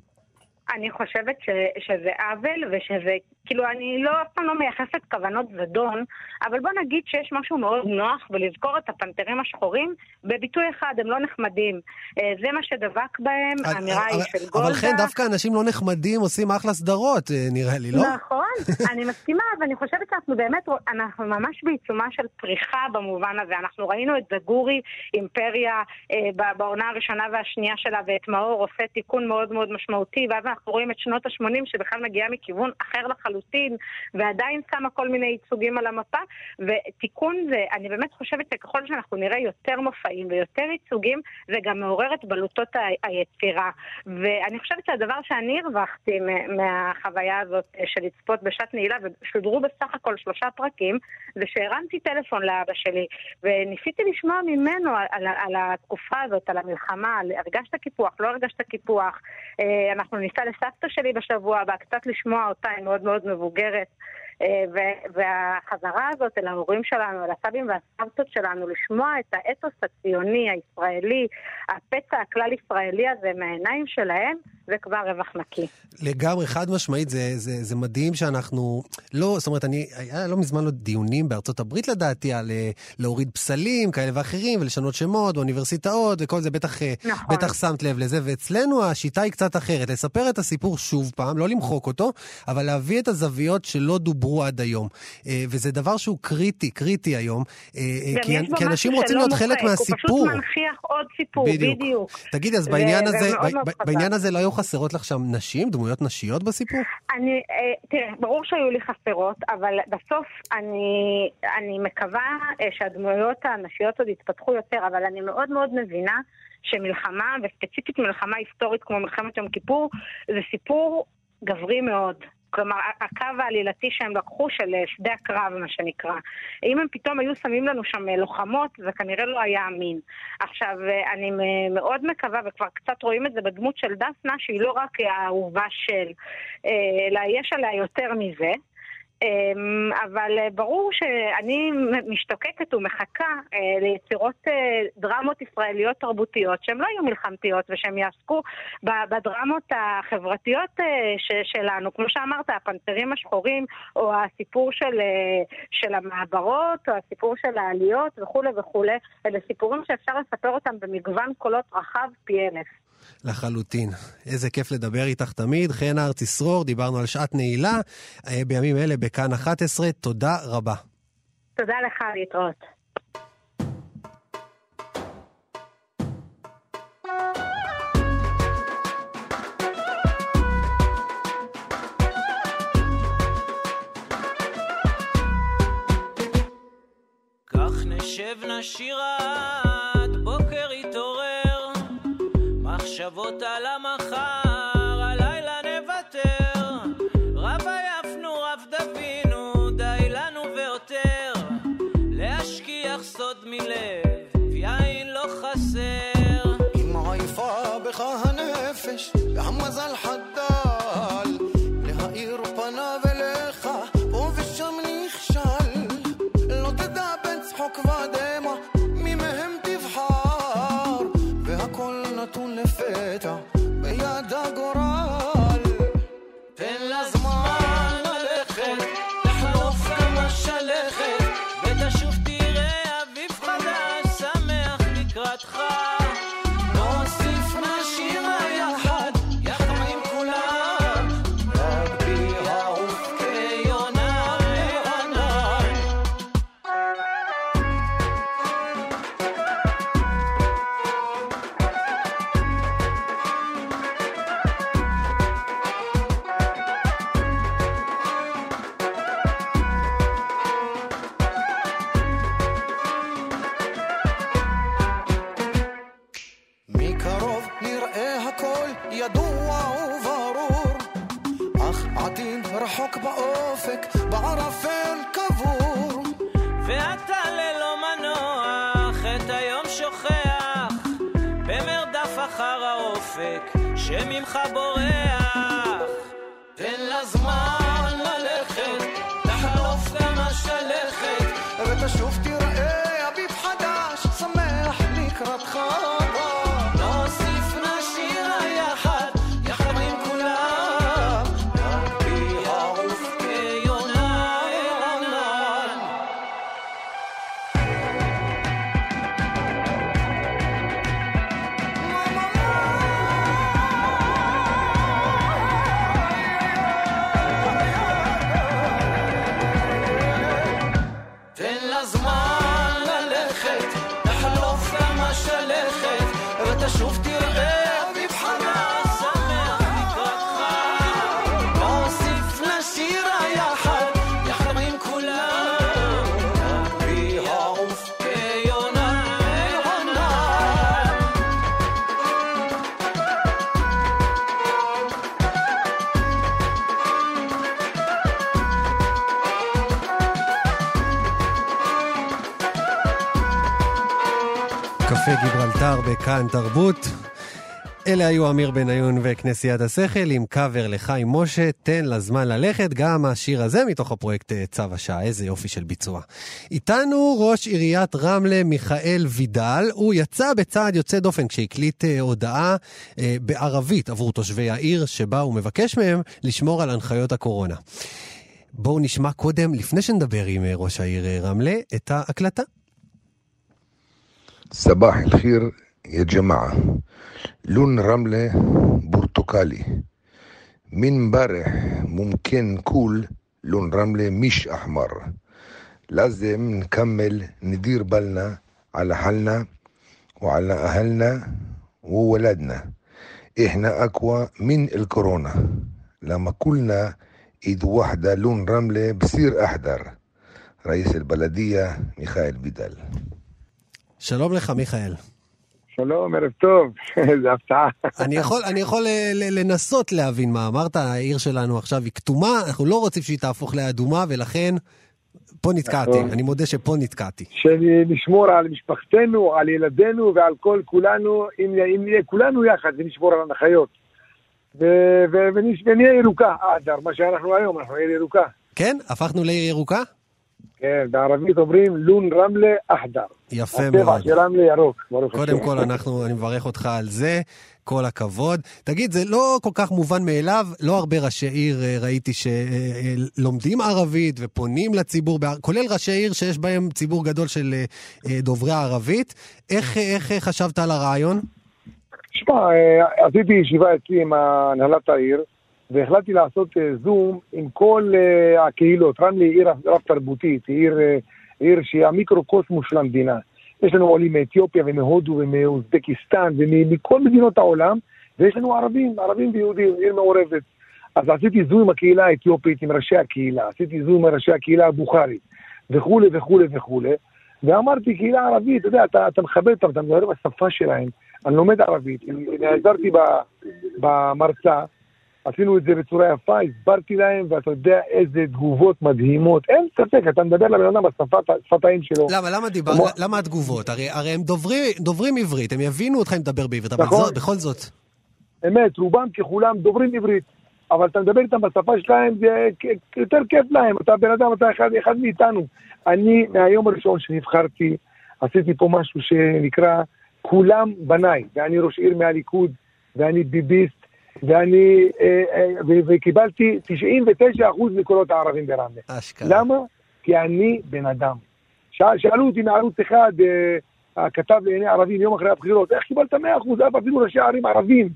אני חושבת ש, שזה עוול ושזה, כאילו, אני לא, אף פעם לא מייחסת כוונות זדון, אבל בוא נגיד שיש משהו מאוד נוח בלזכור את הפנתרים השחורים בביטוי אחד, הם לא נחמדים. אה, זה מה שדבק בהם, האמירה היא של גולדה. אבל כן, דווקא אנשים לא נחמדים עושים אחלה סדרות, אה, נראה לי, לא? נכון, אני מסכימה, ואני חושבת שאנחנו באמת, אנחנו ממש בעיצומה של פריחה במובן הזה. אנחנו ראינו את זגורי, אימפריה, אה, בעונה הראשונה והשנייה שלה, ואת מאור עושה תיקון מאוד מאוד משמעותי, ואז אנחנו רואים את שנות ה-80 שבכלל מגיעה מכיוון אחר לחלוטין, ועדיין שמה כל מיני ייצוגים על המפה, ותיקון זה, אני באמת חושבת שככל שאנחנו נראה יותר מופעים ויותר ייצוגים, זה גם מעורר את בלוטות ה- היצירה. ואני חושבת שהדבר שאני הרווחתי מהחוויה הזאת אה, של לצפות בשעת נעילה, ושודרו בסך הכל שלושה פרקים, זה שהרמתי טלפון לאבא שלי, וניסיתי לשמוע ממנו על, על, על התקופה הזאת, על המלחמה, על הרגשת קיפוח, לא הרגשת קיפוח. אה, אנחנו ניסע לסבתא שלי בשבוע הבא, קצת לשמוע אותה, היא מאוד מאוד מבוגרת. אה, והחזרה הזאת אל ההורים שלנו, אל הסבים והסבתות שלנו, לשמוע את האתוס הציוני, הישראלי, הפצע הכלל-ישראלי הזה מהעיניים שלהם, זה כבר רווח נקי. לגמרי, חד משמעית, זה, זה, זה מדהים שאנחנו... לא, זאת אומרת, אני... היה לא מזמן לא דיונים בארצות הברית לדעתי על אה, להוריד פסלים כאלה ואחרים ולשנות שמות באוניברסיטאות וכל זה, בטח, אה, נכון. בטח שמת לב לזה. ואצלנו השיטה היא קצת אחרת, לספר את הסיפור שוב פעם, לא למחוק אותו, אבל להביא את הזוויות שלא דוברו עד היום. אה, וזה דבר שהוא קריטי, קריטי היום, אה, אה, כי, אנשים רוצים להיות חלק מוחק, מהסיפור. הוא פשוט מנכיח עוד סיפור, בדיוק. בדיוק. תגידי, אז בעניין זה הזה, מאוד מאוד. בעניין הזה לא היו חסרות לך שם נשים, דמויות נשיות בסיפור? אני, אה, תראה, ברור שהיו לי חסרות, אבל בסוף אני, אני מקווה שהדמויות הנשיות עוד יתפתחו יותר, אבל אני מאוד מאוד מבינה שמלחמה, וספציפית מלחמה היסטורית כמו מלחמת יום כיפור, זה סיפור גברי מאוד. כלומר, הקו העלילתי שהם לקחו של אה, שדה הקרב, מה שנקרא. אם הם פתאום היו שמים לנו שם אה, לוחמות, זה כנראה לא היה אמין. עכשיו, אה, אני מאוד מקווה, וכבר קצת רואים את זה בדמות של דפנה, שהיא לא רק האהובה של, אלא יש עליה יותר מזה. אמ, אבל אה, ברור שאני משתוקקת ומחכה אה, ליצירות אה, דרמות ישראליות תרבותיות שהן לא יהיו מלחמתיות ושהן יעסקו בדרמות החברתיות שלנו, כמו שאמרת, הפנתרים השחורים, או הסיפור של, של המעברות, או הסיפור של העליות וכולי וכולי, אלה סיפורים שאפשר לספר אותם במגוון קולות רחב פי אלף. לחלוטין. איזה כיף לדבר איתך תמיד. חן ארצי צרור, דיברנו על שעת נעילה, אה, בימים אלה בכאן 11. תודה רבה. תודה לך, להתראות. נשב נשיר מחשבות על המחר, הלילה נוותר. רב עייפנו, רב דבינו, די לנו ויותר. להשכיח סוד מלב, יין לא חסר. אם עייפה בך הנפש והמזל חדל להאיר פניו rádio. קפה גיברלטר בכאן תרבות. אלה היו אמיר בניון וכנסיית השכל עם קאבר לחיים משה, תן לזמן ללכת, גם השיר הזה מתוך הפרויקט אה, צו השעה, איזה יופי של ביצוע. איתנו ראש עיריית רמלה מיכאל וידל, הוא יצא בצעד יוצא דופן כשהקליט אה, הודעה אה, בערבית עבור תושבי העיר, שבה הוא מבקש מהם לשמור על הנחיות הקורונה. בואו נשמע קודם, לפני שנדבר עם אה, ראש העיר רמלה, את ההקלטה. صباح الخير يا جماعة. لون رملة برتقالي. من امبارح ممكن نقول لون رملة مش أحمر. لازم نكمل ندير بالنا على حالنا وعلى أهلنا وولادنا. إحنا أقوى من الكورونا. لما كلنا إيد واحدة لون رملة بصير أحضر رئيس البلدية ميخائيل بدال שלום לך, מיכאל. שלום, ערב טוב, איזה הפתעה. אני יכול, אני יכול ל- לנסות להבין מה אמרת, העיר שלנו עכשיו היא כתומה, אנחנו לא רוצים שהיא תהפוך לאדומה, ולכן פה נתקעתי, נכון. אני מודה שפה נתקעתי. שנשמור על משפחתנו, על ילדינו ועל כל כולנו, אם אם נהיה כולנו יחד ונשמור על הנחיות. ונהיה ירוקה, אדר, מה שאנחנו היום, אנחנו עיר ירוקה. כן? הפכנו לעיר ירוקה? כן, בערבית אומרים לון רמלה אחדר. יפה הטבע מאוד. של רמלה ירוק, ברוך קודם השם. כל, אנחנו, אני מברך אותך על זה, כל הכבוד. תגיד, זה לא כל כך מובן מאליו, לא הרבה ראשי עיר אה, ראיתי שלומדים ערבית ופונים לציבור, כולל ראשי עיר שיש בהם ציבור גדול של אה, אה, דוברי ערבית. איך, איך חשבת על הרעיון? שמע, אה, עשיתי ישיבה אצלי עם הנהלת העיר, והחלטתי לעשות אה, זום עם כל אה, הקהילות. רמלה היא עיר רב תרבותית, היא עיר, אה, עיר שהיא המיקרוקוסמוס של המדינה. יש לנו עולים מאתיופיה ומהודו ומאוזבקיסטן ומכל מדינות העולם, ויש לנו ערבים, ערבים ויהודים, עיר מעורבת. אז עשיתי זום עם הקהילה האתיופית, עם ראשי הקהילה, עשיתי זום עם ראשי הקהילה הבוכרית, וכולי וכולי וכולי, ואמרתי, קהילה ערבית, אתה יודע, אתה, אתה מכבד אותם, אתה מדבר בשפה שלהם, אני לומד ערבית, נעזרתי במרצה, עשינו את זה בצורה יפה, הסברתי להם, ואתה יודע איזה תגובות מדהימות, אין ספק, אתה מדבר לבן אדם בשפת האם שלו. למה, למה דיבר, כמו- למה התגובות? הרי, הרי הם דוברים, דוברים עברית, הם יבינו אותך אם תדבר בעברית, אבל נכון. זאת, בכל זאת. אמת, רובם ככולם דוברים עברית, אבל אתה מדבר איתם בשפה שלהם, זה יותר כיף להם, אתה בן אדם, אתה אחד, אחד מאיתנו. אני, מהיום הראשון שנבחרתי, עשיתי פה משהו שנקרא כולם בניי, ואני ראש עיר מהליכוד, ואני ביביסט, ואני, אה, אה, וקיבלתי 99% מקולות הערבים ברמלה. אשכרה. למה? כי אני בן אדם. שאל, שאלו אותי מערוץ אחד, אה, הכתב לענייני ערבים יום אחרי הבחירות, איך קיבלת 100%? אף אפילו ראשי ערים ערבים,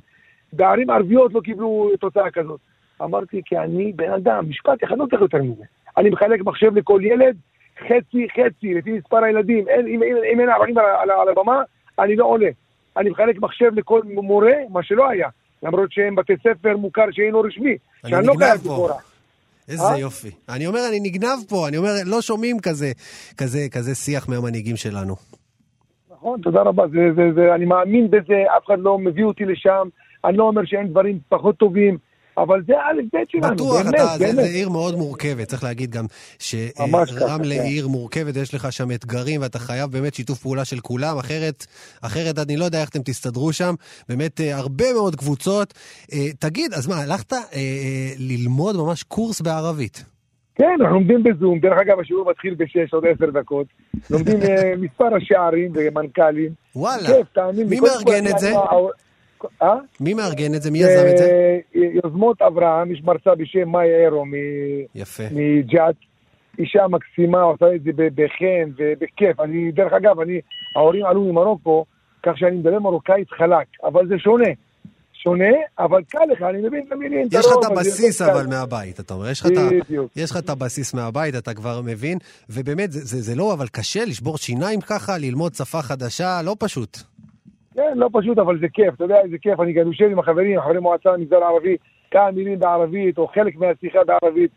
בערים ערביות לא קיבלו תוצאה כזאת. אמרתי, כי אני בן אדם, משפט אחד, לא צריך יותר מזה. אני מחלק מחשב לכל ילד, חצי חצי, לפי מספר הילדים. אין, אם, אם, אם אין ערבים על, על, על הבמה, אני לא עולה. אני מחלק מחשב לכל מורה, מה שלא היה. למרות שהם בתי ספר מוכר שאינו רשמי. אני שאני לא חייב. לקרוא. איזה אה? יופי. אני אומר, אני נגנב פה, אני אומר, לא שומעים כזה, כזה, כזה שיח מהמנהיגים שלנו. נכון, תודה רבה. זה, זה, זה, אני מאמין בזה, אף אחד לא מביא אותי לשם. אני לא אומר שאין דברים פחות טובים, אבל זה א' ב' שלנו, בטוח, באמת, אתה, זה, באמת. זה עיר מאוד מורכבת, צריך להגיד גם שרמלה כן. עיר מורכבת, יש לך שם אתגרים ואתה חייב באמת שיתוף פעולה של כולם, אחרת, אחרת אני לא יודע איך אתם תסתדרו שם, באמת אה, הרבה מאוד קבוצות. אה, תגיד, אז מה, הלכת אה, ללמוד ממש קורס בערבית? כן, אנחנו לומדים בזום. דרך אגב, השיעור מתחיל בשש, עוד עשר דקות. לומדים מספר ראשי ערים ומנכ"לים. וואלה. כיף, תאמין. מי מארגן את זה? אה? מי מארגן את זה? מי יזם את זה? אה, יוזמות אברהם, יש מרצה בשם מאיה אירו מ- יפה. מג'ת. אישה מקסימה, עושה את זה בחן ובכיף. אני, דרך אגב, אני, ההורים עלו ממרוקו, כך שאני מדבר מרוקאית חלק, אבל זה שונה. שונה, אבל קל לך, אני מבין את המילים. יש לך הרוב, את הבסיס. אבל מהבית, אתה אומר, יש לך את הבסיס מהבית, אתה כבר מבין, ובאמת, זה לא, אבל קשה לשבור שיניים ככה, ללמוד שפה חדשה, לא פשוט. כן, לא פשוט, אבל זה כיף, אתה יודע איזה כיף, אני גם יושב עם החברים, חברי מועצה במגזר הערבי, כמה מילים בערבית, או חלק מהשיחה בערבית.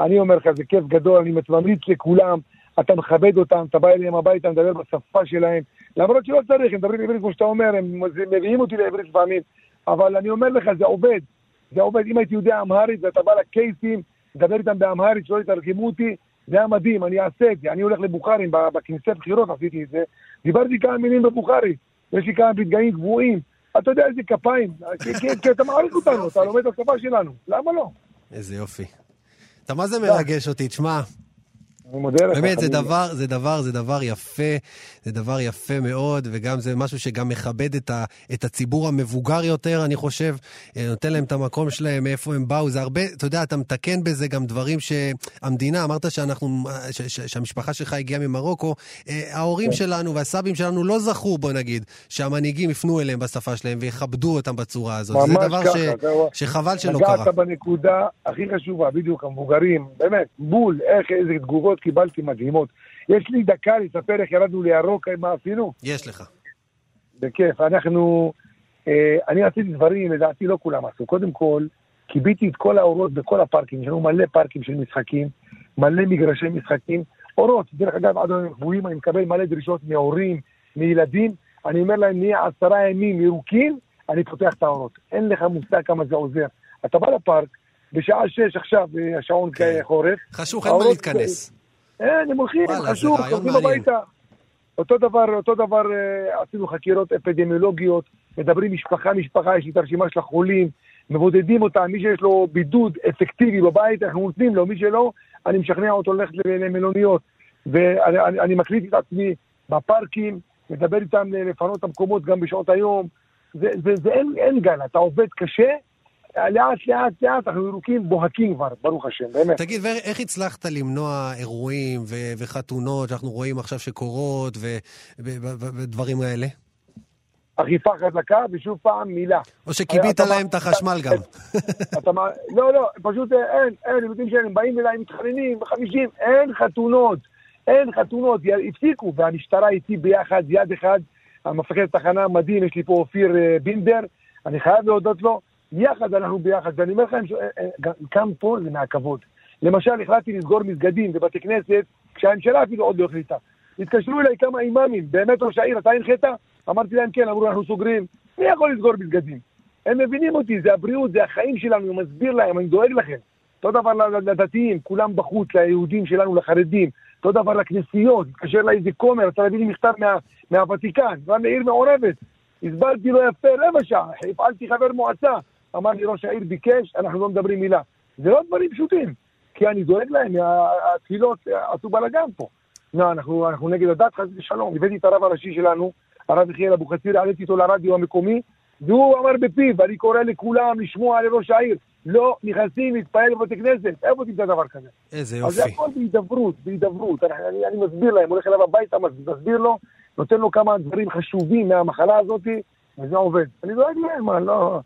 אני אומר לך, זה כיף גדול, אני ממליץ לכולם, אתה מכבד אותם, אתה בא אליהם הביתה, מדבר בשפה שלהם, למרות שלא צריך, הם מדברים עברית כמו שאתה אומר, הם זה- מביאים אותי לעברית לפעמים, אבל אני אומר לך, זה עובד, זה עובד, אם הייתי יודע אמהרית ואתה בא לקייסים, מדבר איתם באמהרית, שלא יתרגמו אותי, זה היה מדהים, אני אעשה את זה, אני הולך לבוכרים, בכנסי בחירות עשיתי את זה, דיברתי כמה מילים בבוכרית. יש לי כמה פתגמים קבועים. אתה יודע איזה כפיים, כי- כי- כי אתה מעריך אותנו, אתה לומד את השפה שלנו, למה לא? איזה יופי. אתה מה זה מרגש אותי, תשמע. אני מודה לך. באמת, זה. דבר, זה דבר, זה דבר יפה, זה דבר יפה מאוד, וגם זה משהו שגם מכבד את, ה, את הציבור המבוגר יותר, אני חושב, אה, נותן להם את המקום שלהם, מאיפה הם באו, זה הרבה, אתה יודע, אתה מתקן בזה גם דברים שהמדינה, אמרת שאנחנו, ש, ש, שהמשפחה שלך הגיעה ממרוקו, אה, ההורים כן. שלנו והסבים שלנו לא זכו, בוא נגיד, שהמנהיגים יפנו אליהם בשפה שלהם ויכבדו אותם בצורה הזאת. זה דבר ככה, ש. שחבל שלא קרה. נגעת בנקודה הכי חשובה, בדיוק, המבוגרים, באמת, בול, איך, איזה תגובות קיבלתי מדהימות. יש לי דקה לספר איך ירדנו לירוק, מה עשינו? יש לך. בכיף. אנחנו, אה, אני עשיתי דברים, לדעתי לא כולם עשו. קודם כל, כיביתי את כל האורות בכל הפארקים, יש לנו מלא פארקים של משחקים, מלא מגרשי משחקים. אורות, דרך אגב, עד היום קבועים, אני מקבל מלא דרישות מהורים, מילדים. אני אומר להם, נהיה עשרה ימים ירוקים, אני פותח את האורות. אין לך מושג כמה זה עוזר. אתה בא לפארק, בשעה שש עכשיו, אה, השעון חורף. חשוך, אין מה להתכנס. אין, הם הולכים, זה חשוב, מעניין. הביתה. אותו דבר, אותו דבר אה, עשינו חקירות אפידמיולוגיות, מדברים משפחה משפחה, יש לי את הרשימה של החולים, מבודדים אותם, מי שיש לו בידוד אפקטיבי בבית, אנחנו נותנים לו, מי שלא, אני משכנע אותו ללכת למלוניות. ואני אני, אני מקליט את עצמי בפארקים, מדבר איתם ל- לפנות את המקומות גם בשעות היום. זה, זה, זה אין, אין גל, אתה עובד קשה, לאט לאט לאט אנחנו ירוקים בוהקים כבר, ברוך השם, באמת. תגיד, ואיך הצלחת למנוע אירועים ו- וחתונות שאנחנו רואים עכשיו שקורות ו- ו- ו- ודברים האלה? אכיפה חזקה, ושוב פעם מילה. או שכיבית להם את החשמל גם. לא, לא, פשוט אה, אין, אין, הם יודעים שהם באים אליי, מתחננים, בחמישים, אין חתונות, אין חתונות, הפסיקו, והמשטרה איתי ביחד, יד אחד, המפקד התחנה המדהים, יש לי פה אופיר אה, בינדר, אני חייב להודות לו, יחד אנחנו ביחד, ואני אומר לכם, אה, אה, גם- פה זה מהכבוד. למשל, החלטתי לסגור מסגדים ובתי כנסת, כשהממשלה אפילו עוד לא החליטה. התקשרו אליי כמה אימאמים, באמת ראש העיר, אתה הנחית? אמרתי להם כן, אמרו אנחנו סוגרים. מי יכול לסגור מסגדים? הם מבינים אותי, זה הבריאות, זה החיים שלנו, אני מסביר להם, אני דואג לכם. אותו דבר לדתיים, כולם בחוץ, ליהודים שלנו, לחרדים. אותו דבר לכנסיות, התקשר אליי איזה כומר, רצה להביא לי מכתב מה, מהוותיקן, גם מעיר מעורבת. הסברתי לו יפה רבע שעה, הפעלתי חבר מועצה. אמר לי ראש העיר ביקש, אנחנו לא מדברים מילה. זה לא דברים פשוטים, כי אני דואג להם, התפילות עשו בלאגן פה. לא, אנחנו, אנחנו נגד הדת, חס ושלום. הבאתי את הרב הראשי שלנו, הרב יחיאל אבוחצירא, העליתי אותו לרדיו המקומי, והוא אמר בפיו, אני קורא לכולם לשמוע לראש העיר, לא נכנסים להתפעל בבתי כנסת, איפה תמצא דבר כזה? איזה אז זה יופי. הכל בהידברות, בהידברות. אני, אני, אני מסביר להם, הולך אליו הביתה, מס- מסביר לו, נותן לו כמה דברים חשובים מהמחלה הזאת, וזה עובד. אני דואג להם, מה, לא...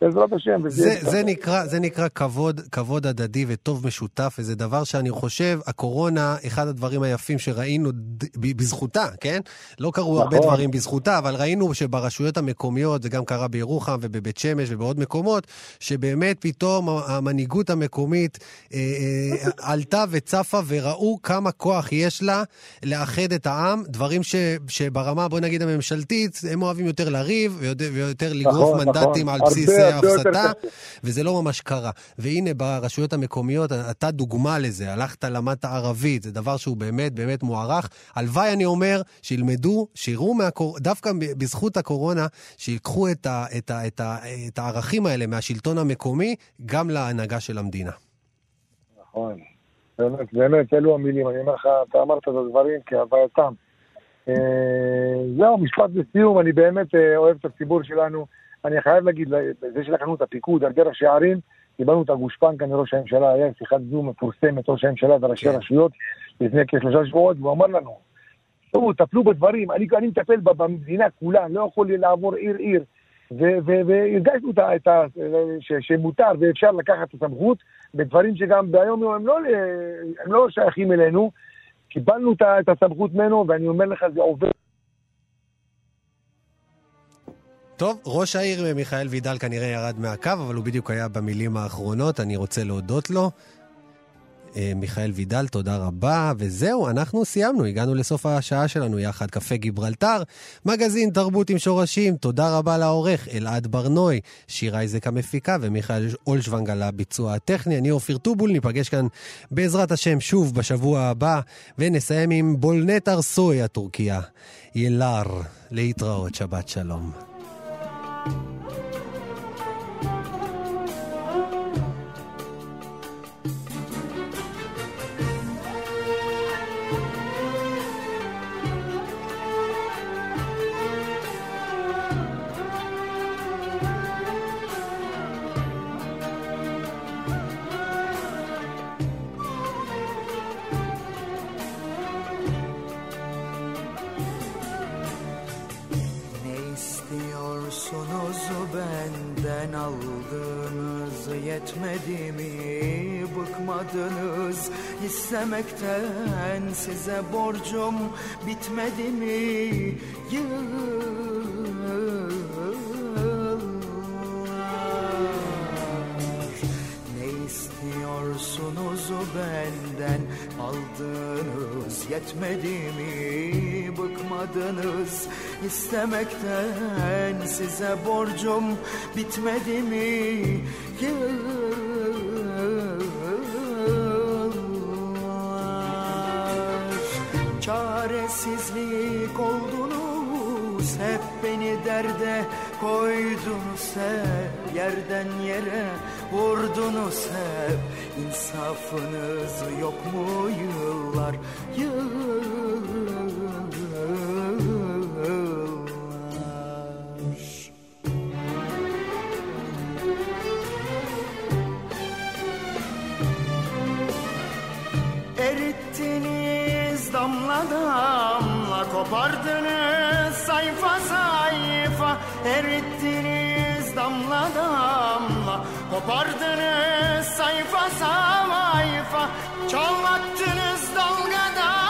בעזרת השם. זה, זה, נקרא, זה נקרא כבוד, כבוד הדדי וטוב משותף, וזה דבר שאני חושב, הקורונה, אחד הדברים היפים שראינו ד- ב- בזכותה, כן? לא קרו נכון. הרבה דברים בזכותה, אבל ראינו שברשויות המקומיות, זה גם קרה בירוחם ובבית שמש ובעוד מקומות, שבאמת פתאום המנהיגות המקומית אה, אה, עלתה וצפה וראו כמה כוח יש לה לאחד את העם, דברים ש, שברמה, בוא נגיד, הממשלתית, הם אוהבים יותר לריב ויותר, ויותר לגרוף נכון, מנדטים נכון. על הרבה, בסיס קשה. וזה לא ממש קרה. והנה, ברשויות המקומיות, אתה דוגמה לזה, הלכת, למדת ערבית, זה דבר שהוא באמת באמת מוערך. הלוואי, אני אומר, שילמדו, שיראו מהקור... דווקא בזכות הקורונה, שיקחו את, ה... את, ה... את, ה... את הערכים האלה מהשלטון המקומי, גם להנהגה של המדינה. נכון. באמת, באמת, אלו המילים. אני אומר לך, אתה אמרת את הדברים כהווייתם. אה, זהו, משפט לסיום, אני באמת אה, אוהב את הציבור שלנו. אני חייב להגיד, זה שלקחנו את הפיקוד על ראשי ערים, קיבלנו את הגושפנקה מראש הממשלה, היה שיחת זום מפורסמת, ראש הממשלה וראשי רשויות לפני כשלושה שבועות, והוא אמר לנו, תראו, טפלו בדברים, אני, אני מטפל במדינה כולה, אני לא יכול לעבור עיר-עיר. והרגשנו את ה- את ה- ש- שמותר ואפשר לקחת את הסמכות בדברים שגם ביום יום הם לא, הם לא שייכים אלינו. קיבלנו את הסמכות ממנו, ואני אומר לך, זה עובד. טוב, ראש העיר מיכאל וידל כנראה ירד מהקו, אבל הוא בדיוק היה במילים האחרונות, אני רוצה להודות לו. אה, מיכאל וידל, תודה רבה. וזהו, אנחנו סיימנו, הגענו לסוף השעה שלנו יחד. קפה גיברלטר, מגזין תרבות עם שורשים, תודה רבה לעורך אלעד ברנוי, שירה איזק המפיקה ומיכאל אולשוונג על הביצוע הטכני. אני אופיר טובול, ניפגש כאן בעזרת השם שוב בשבוע הבא, ונסיים עם בולנט ארסוי הטורקיה. ילר, להתראות, שבת שלום. you istemekten size borcum bitmedi mi? Yıllar. Ne istiyorsunuz benden? Aldığınız yetmedi mi? Bıkmadınız. İstemekten size borcum bitmedi mi? Yıllar çaresizlik oldunuz. Hep beni derde koydunuz hep yerden yere vurdunuz hep insafınız yok mu yıllar yıllar Erittiniz damla damla Kopardınız sayfa sayfa. Erittiniz damla damla. Kopardınız sayfa sayfa. Çalattınız dalga dalga